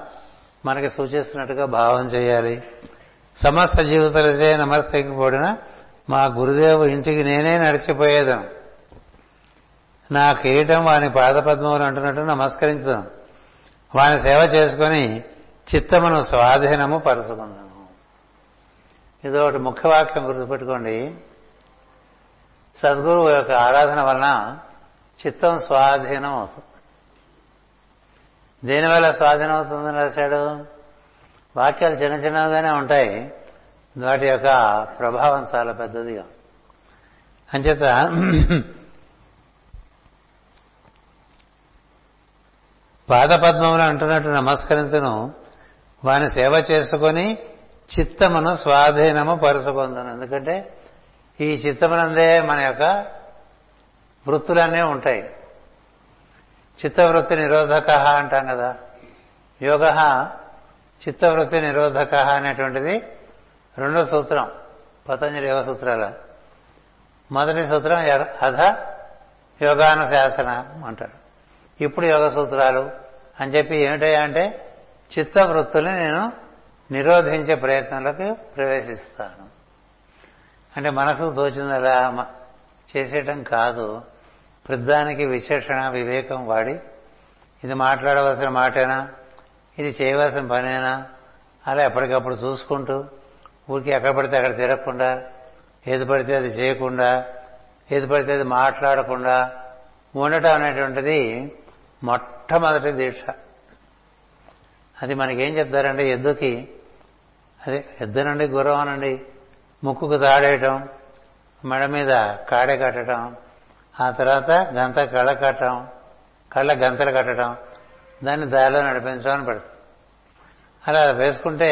మనకి సూచిస్తున్నట్టుగా భావం చేయాలి. సమస్త జీవితాలచే నమస్తగిపోడిన మా గురుదేవు ఇంటికి నేనే నడిచిపోయేదాను నా కిరీటం వాని పాదపద్మములు అంటున్నట్టు నమస్కరించదాం. వాని సేవ చేసుకొని చిత్తమును స్వాధీనము పరుచుకుందాము. ఇది ఒకటి ముఖ్యవాక్యం గుర్తుపెట్టుకోండి. సద్గురువు యొక్క ఆరాధన వలన చిత్తం స్వాధీనం అవుతుంది. దేనివల్ల స్వాధీనం అవుతుందని రాశాడు? వాక్యాలు చిన్న చిన్నగానే ఉంటాయి. వాటి యొక్క ప్రభావం చాలా పెద్దదిగా. అంచేత పాదపద్మములు అంటున్నట్టు నమస్కరించను వాని సేవ చేసుకొని చిత్తమును స్వాధీనము పరుచుకుందాను ఎందుకంటే ఈ చిత్తమునందే మన యొక్క వృత్తులన్నీ ఉంటాయి. చిత్తవృత్తి నిరోధక అంటాం కదా. యోగ చిత్తవృత్తి నిరోధక అనేటువంటిది రెండో సూత్రం పతంజలి యోగ సూత్రాల. మొదటి సూత్రం అధ యోగానుశాసన అంటారు. ఇప్పుడు యోగ సూత్రాలు అని చెప్పి ఏమిటయ్యా అంటే చిత్తవృత్తుల్ని నేను నిరోధించే ప్రయత్నంలోకి ప్రవేశిస్తాను. అంటే మనసుకు తోచిందలా చేసేయటం కాదు. ప్రధానికి విశేషణ వివేకం వాడి ఇది మాట్లాడవలసిన మాటేనా? ఇది చేయవలసిన పనేనా? అలా ఎప్పటికప్పుడు చూసుకుంటూ ఊరికి ఎక్కడ పడితే అక్కడ తిరగకుండా ఏది పడితే అది చేయకుండా ఏది పడితే అది మాట్లాడకుండా ఉండటం అనేటువంటిది మొట్టమొదటి దీక్ష. అది మనకేం చెప్తారంటే ఎద్దుకి అదే ఎద్దునండి గుర్రం అనండి ముక్కుకు తాడేయటం మెడ మీద కాడే కట్టడం ఆ తర్వాత గంత కళ్ళ కట్టడం కళ్ళ గంతలు కట్టడం దాన్ని దారిలో నడిపించడం అని పెడతాం అలా వేసుకుంటే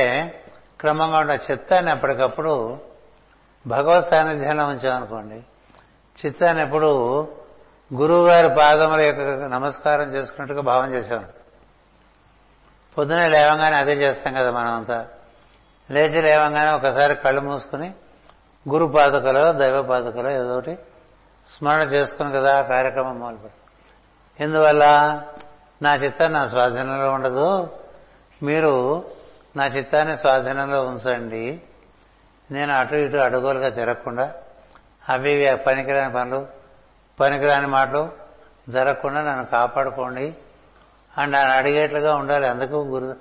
క్రమంగా ఉన్న చిత్తాన్ని ఎప్పటికప్పుడు భగవత్ సాన్నిధ్యంలో ఉంచామనుకోండి. చిత్తాన్ని ఎప్పుడు గురువు గారి పాదముల యొక్క నమస్కారం చేసుకున్నట్టుగా భావం చేశాం పొద్దున లేవంగానే అదే చేస్తాం కదా మనం అంతా లేచి లేవంగానే ఒకసారి కళ్ళు మూసుకుని గురు పాదుకలో దైవ పాదుకలో ఏదో ఒకటి స్మరణ చేసుకుని కదా ఆ కార్యక్రమం మొదలుపెడతాం. ఎందువల్ల? నా చిత్తం నా స్వాధీనంలో ఉండదు. మీరు నా చిత్తాన్ని స్వాధీనంలో ఉంచండి. నేను అటు ఇటు అడుగోలుగా తిరగకుండా అవి పనికిరాని పనులు పనికిరాని మాటలు జరగకుండా నన్ను కాపాడుకోండి. అండ్ ఆయన అడిగేట్లుగా ఉండాలి. అందుకు గురు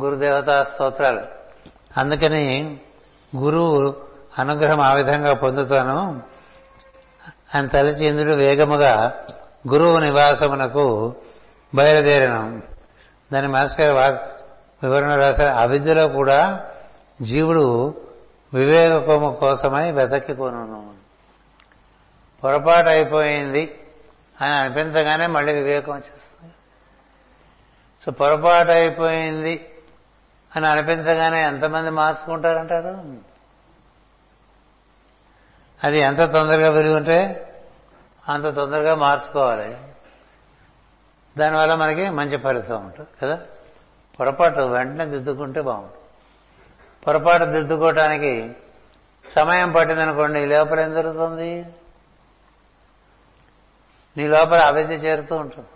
గురుదేవతా స్తోత్రాలు. అందుకని గురువు అనుగ్రహం ఆ విధంగా పొందుతాను అని తలచి ఇంద్రుడు వేగముగా గురువు నివాసమునకు బయలుదేరాను. దాని మాస్కర్ వాక్ వివరణ రాశారు. అవిద్యలో కూడా జీవుడు వివేకము కోసమై వెతకి పొరపాటు అయిపోయింది అని అనిపించగానే మళ్ళీ వివేకం వచ్చేస్తుంది. సో పొరపాటు అయిపోయింది అని అనిపించగానే ఎంతమంది మార్చుకుంటారంటారు? అది ఎంత తొందరగా పెరిగి ఉంటే అంత తొందరగా మార్చుకోవాలి. దానివల్ల మనకి మంచి ఫలితం ఉంటుంది కదా? పొరపాటు వెంటనే దిద్దుకుంటే బాగుంటుంది. పొరపాటు దిద్దుకోవటానికి సమయం పట్టిందనుకోండి ఈ లోపల ఏం జరుగుతుంది? నీ లోపల అవిద్య చేరుతూ ఉంటుంది.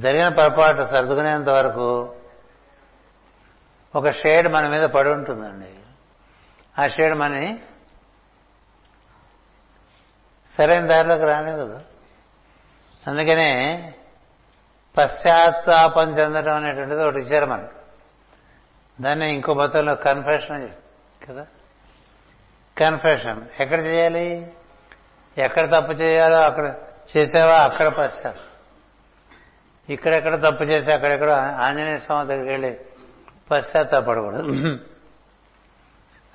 జరిగిన పొరపాటు సర్దుకునేంత వరకు ఒక షేడ్ మన మీద పడి ఉంటుందండి. ఆ షేడ్ మనని సరైన దారిలోకి రానివ్వదు అందుకనే పశ్చాత్తాపం చెందడం అనేటువంటిది ఒకటి ఇచ్చారు మనకు. దాన్ని ఇంకో మొత్తంలో కన్ఫెషన్ కదా? కన్ఫెషన్ ఎక్కడ చేయాలి? ఎక్కడ తప్పు చేయాలో అక్కడ చేసావా? అక్కడ పశ్చాత్తాపం. ఇక్కడెక్కడ తప్పు చేసి అక్కడెక్కడ ఆంజనేయ స్వామి దగ్గరికి వెళ్ళి పశ్చాత్తాపడకూడదు.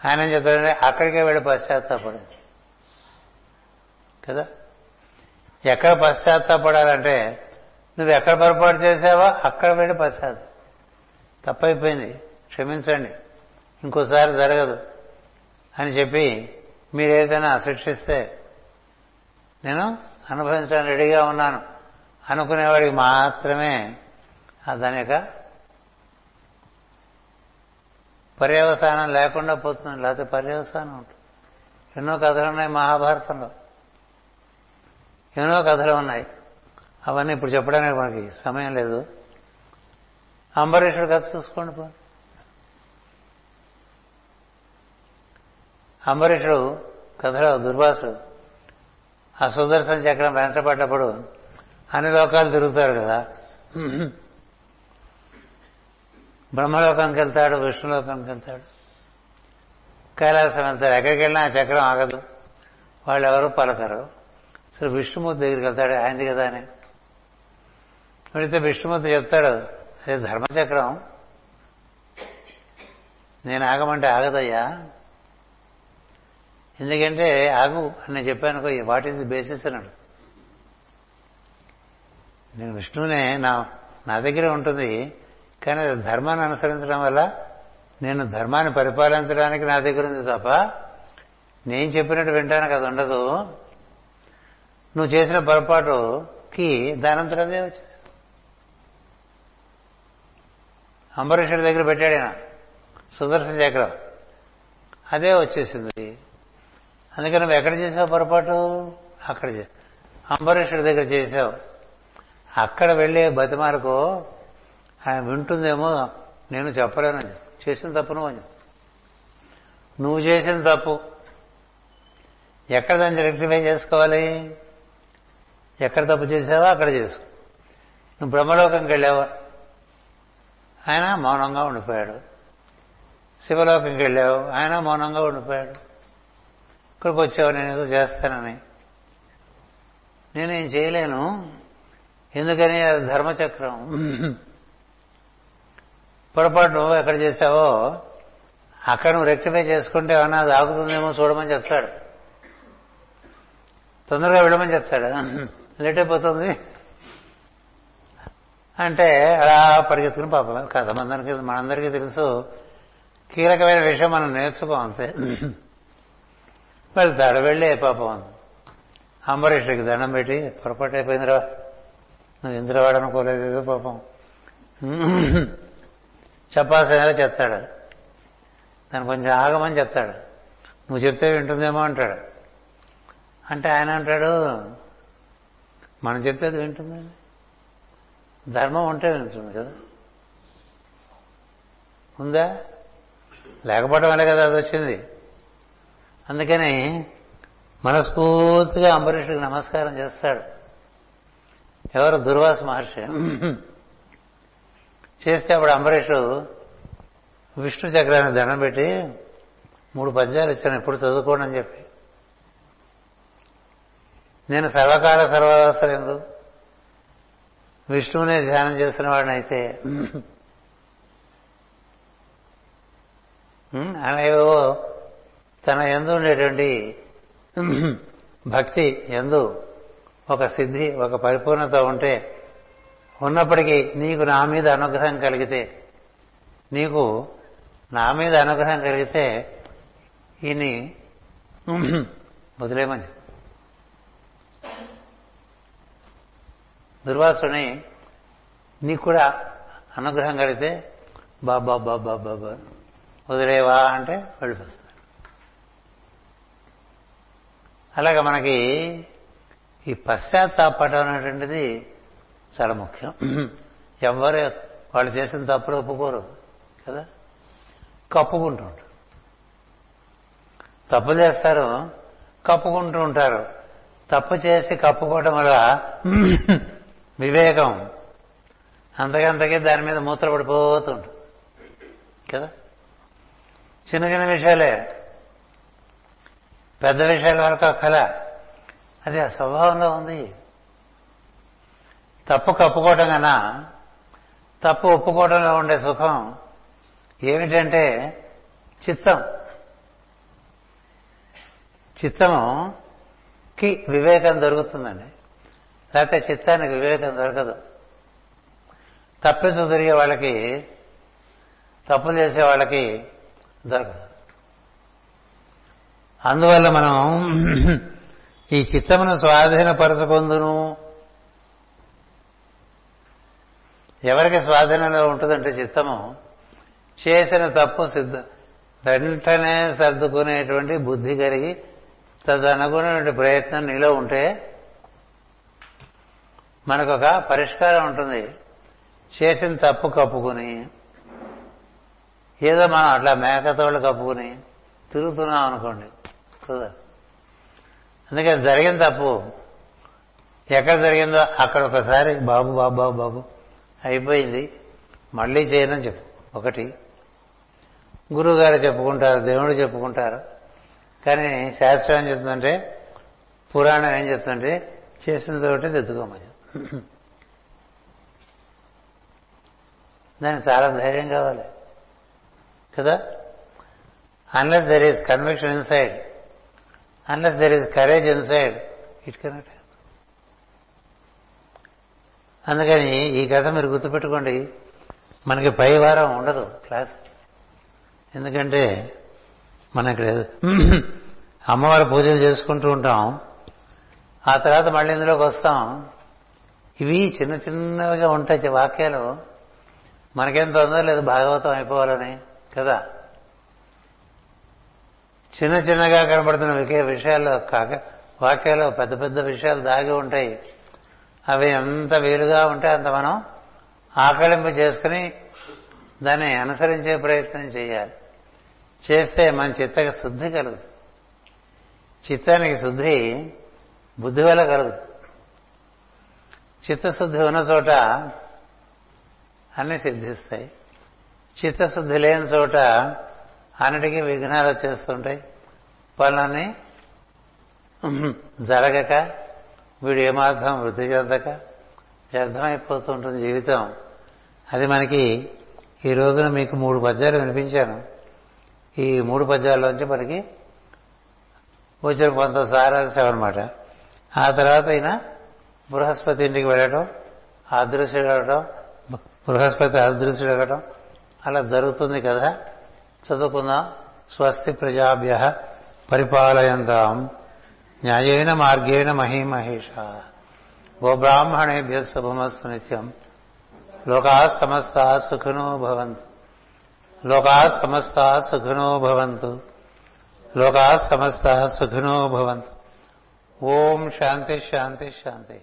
ఆయన చెప్తాడంటే అక్కడికే వెళ్ళి పశ్చాత్తాపడు కదా? ఎక్కడ పశ్చాత్తాపడాలంటే నువ్వు ఎక్కడ పొరపాటు చేసావా అక్కడ వెళ్ళి పశ్చాత్త తప్పైపోయింది. క్షమించండి. ఇంకోసారి జరగదు అని చెప్పి మీరు ఏదైనా శిక్షిస్తే నేను అనుభవించడానికి రెడీగా ఉన్నాను. అనుకునేవాడికి మాత్రమే దాని యొక్క పర్యవసానం లేకుండా పోతుంది. లేకపోతే పర్యవసానం ఉంటుంది. ఎన్నో కథలు ఉన్నాయి మహాభారతంలో. ఎన్నో కథలు ఉన్నాయి. అవన్నీ ఇప్పుడు చెప్పడానికి మనకి సమయం లేదు. అంబరీషుడు కథ చూసుకోండి పో. అంబరీషుడు కథలో దుర్వాసుడు ఆ సుదర్శన చక్రం వెంటపడ్డప్పుడు అన్ని లోకాలు తిరుగుతారు కదా. బ్రహ్మలోకంకి వెళ్తాడు విష్ణులోకంకి వెళ్తాడు కైలాసం వెళ్తాడు ఎక్కడికి వెళ్ళినా ఆ చక్రం ఆగదు. వాళ్ళు ఎవరు పలకరు. సరే విష్ణుమూర్తి దగ్గరికి వెళ్తాడు? ఆయనది కదా అని. అడిగితే విష్ణుమూర్తి చెప్తాడు అదే ధర్మచక్రం నేను ఆగమంటే ఆగదయ్యా. ఎందుకంటే ఆగు అని చెప్పాను వాట్ ఈజ్ ది బేసిస్ అన్నాడు. నేను విష్ణువునే నా నా దగ్గరే ఉంటుంది కానీ అది ధర్మాన్ని అనుసరించడం వల్ల నేను ధర్మాన్ని పరిపాలించడానికి నా దగ్గర ఉంది తప్ప నేను చెప్పినట్టు వింటానికి అది ఉండదు. నువ్వు చేసిన పొరపాటుకి దానంతరం అదే వచ్చేసి అంబరీషుడి దగ్గర పెట్టాడు ఆయన సుదర్శన చక్రం అదే వచ్చేసింది. అందుకని నువ్వు ఎక్కడ చేసావు పొరపాటు? అక్కడ అంబరీషుడి దగ్గర చేసావు. అక్కడ వెళ్ళే బతిమారకు ఆయన వింటుందేమో నేను చెప్పలేను చేసిన తప్పు నువ్వు అని నువ్వు చేసిన తప్పు. ఎక్కడ దాన్ని రెక్టిఫై చేసుకోవాలి? ఎక్కడ తప్పు చేసావో అక్కడ చేసుకో. నువ్వు బ్రహ్మలోకంకి వెళ్ళావా? ఆయన మౌనంగా ఉండిపోయాడు. శివలోకంకి వెళ్ళావు? ఆయన మౌనంగా ఉండిపోయాడు. ఇక్కడికి వచ్చావు? నేను ఏదో చేస్తానని. నేనేం చేయలేను. ఎందుకని? అది ధర్మచక్రం. పొరపాటు నువ్వు ఎక్కడ చేసావో అక్కడ నువ్వు రెక్టిఫై చేసుకుంటే ఏమన్నా అది ఆగుతుందేమో చూడమని చెప్తాడు. తొందరగా వెళ్ళమని చెప్తాడు. లేట్ అయిపోతుంది. అంటే అలా పరిగెత్తుకుని పాపం. కథ మనందరికీ మనందరికీ తెలుసు. కీలకమైన విషయం మనం నేర్చుకోం అంతే. వెళ్తాడు వెళ్ళే పాపం. అంబరీషుడికి దండం పెట్టి పొరపాటు అయిపోయిందిరా. నువ్వు ఇంద్రవాడు అనుకోలేదు పాపం. చెప్పాల్సిన చెప్తాడు. దాన్ని కొంచెం ఆగమని చెప్తాడు. నువ్వు చెప్తే వింటుందేమో అంటాడు. అంటే ఆయన అంటాడు మనం చెప్తే అది వింటుందండి ధర్మం ఉంటే వింటుంది కదా. ఉందా? లేకపోవడం వల్ల కదా అది వచ్చింది. అందుకని మనస్ఫూర్తిగా అంబరీషుడికి నమస్కారం చేస్తాడు. ఎవరు? దుర్వాస మహర్షి. చేస్తే అప్పుడు అంబరీషు విష్ణు చక్రాన్ని దండం పెట్టి మూడు పద్యాలు ఇచ్చాను ఎప్పుడు చదువుకోండి అని చెప్పి. నేను సర్వకాల సర్వవస్థ విష్ణువునే ధ్యానం చేస్తున్న వాడిని అయితే అనేవో తన ఎందు ఉండేటువంటి భక్తి ఎందు ఒక సిద్ధి ఒక పరిపూర్ణత ఉంటే ఉన్నప్పటికీ నీకు నా మీద అనుగ్రహం కలిగితే నీకు నా మీద అనుగ్రహం కలిగితే ఈయన్ని వదిలేమని దుర్వాసుని నీకు కూడా అనుగ్రహం కలిగితే బాబా బాబా బాబా వదిలేవా అంటే వెళ్ళిపోతుంది అలాగే మనకి ఈ పశ్చాత్తాపడడం అనేటువంటిది చాలా ముఖ్యం. ఎవరు వాళ్ళు చేసిన తప్పులు ఒప్పుకోరు కదా? కప్పుకుంటూ ఉంటారు. తప్పు చేస్తారు కప్పుకుంటూ ఉంటారు. తప్పు చేసి కప్పుకోవడం వల్ల వివేకం. అంతకంతకీ దాని మీద మూత్ర పడిపోతూ కదా? చిన్న చిన్న విషయాలే. పెద్ద విషయాల వరకు కళ. అది ఆ స్వభావంలో ఉంది. తప్పు కప్పుకోవటం కన్నా తప్పు ఒప్పుకోవడంలో ఉండే సుఖం ఏమిటంటే చిత్తం. చిత్తముకి వివేకం దొరుకుతుందండి. లేకపోతే చిత్తానికి వివేకం దొరకదు. తప్పించు తిరిగే వాళ్ళకి తప్పులు చేసే వాళ్ళకి దొరకదు. అందువల్ల మనం ఈ చిత్తమును స్వాధీనపరచుకుందును. ఎవరికి స్వాధీనంలో ఉంటుందంటే చిత్తము? చేసిన తప్పు సిద్ధ వెంటనే సర్దుకునేటువంటి బుద్ధి కలిగి తదనుగుణమైన ప్రయత్నం నీలో ఉంటే మనకొక పరిష్కారం ఉంటుంది. చేసిన తప్పు కప్పుకుని ఏదో మనం అట్లా మేకతోళ్ళు కప్పుకుని తిరుగుతున్నాం అనుకోండి. కదా? అందుకని జరిగిన తప్పు ఎక్కడ జరిగిందో అక్కడ ఒకసారి బాబు బాబు బాబు బాబు అయిపోయింది. మళ్ళీ చేయనని చెప్పు. ఒకటి. గురువు గారు చెప్పుకుంటారు దేవుడు చెప్పుకుంటారు. కానీ శాస్త్రం ఏం చెప్తుందంటే పురాణం ఏం చెప్తుందంటే చేసిన చోటే తెద్దుకోమని దానికి చాలా ధైర్యం కావాలి. కదా? Unless there is conviction inside unless there is courage inside it cannot అందుకని ఈ కథ మీరు గుర్తుపెట్టుకోండి. మనకి పై వారం ఉండదు క్లాస్. ఎందుకంటే మనం ఇక్కడ అమ్మవారి పూజలు చేసుకుంటూ ఉంటాం. ఆ తర్వాత మళ్ళీ ఇందులోకి వస్తాం. ఇవి చిన్న చిన్నవిగా ఉంటాయి వాక్యాలు. మనకేం తొందర లేదు భాగవతం అయిపోవాలని కదా? చిన్న చిన్నగా కనబడుతున్న విషయాల్లో కాక వాక్యాలు పెద్ద పెద్ద విషయాలు దాగి ఉంటాయి. అవి ఎంత వీలుగా ఉంటే అంత మనం ఆకలింపు చేసుకుని దాన్ని అనుసరించే ప్రయత్నం చేయాలి. చేస్తే మన చిత్తకి శుద్ధి కలుగుతుంది. చిత్తానికి శుద్ధి బుద్ధి వల్ల కలుగుతుంది. చిత్తశుద్ధి ఉన్న చోట అన్నీ సిద్ధిస్తాయి. చిత్తశుద్ధి లేని చోట అన్నిటికీ విఘ్నాలు వచ్చేస్తుంటాయి. పనులన్నీ జరగక వీడు ఏమార్థం వృద్ధి చెందక వ్యర్థమైపోతుంటుంది జీవితం. అది మనకి ఈ రోజున మీకు మూడు పద్యాలు వినిపించాను. ఈ మూడు పద్యాల్లోంచి మనకి వచ్చిన కొంత సారాంశం అనమాట ఆ తర్వాత అయినా బృహస్పతి ఇంటికి వెళ్ళడం అదృశ్యుడు అవటం బృహస్పతి అదృశ్యుడు అవ్వటం అలా జరుగుతుంది కదా. చదువుకుందాం. స్వస్తి ప్రజాభ్య పరిపాలయంతాం. న్యాయేన మార్గేణ మహీమహేష. గోబ్రాహ్మణేభ్య శుభమస్తు నిత్యం. లోకా సమస్త సుఖినో భవంతు. లోకా సమస్త సుఖినో భవంతు. లోకా సమస్త సుఖినో భవంతు. ఓం శాంతి శాంతి శాంతి.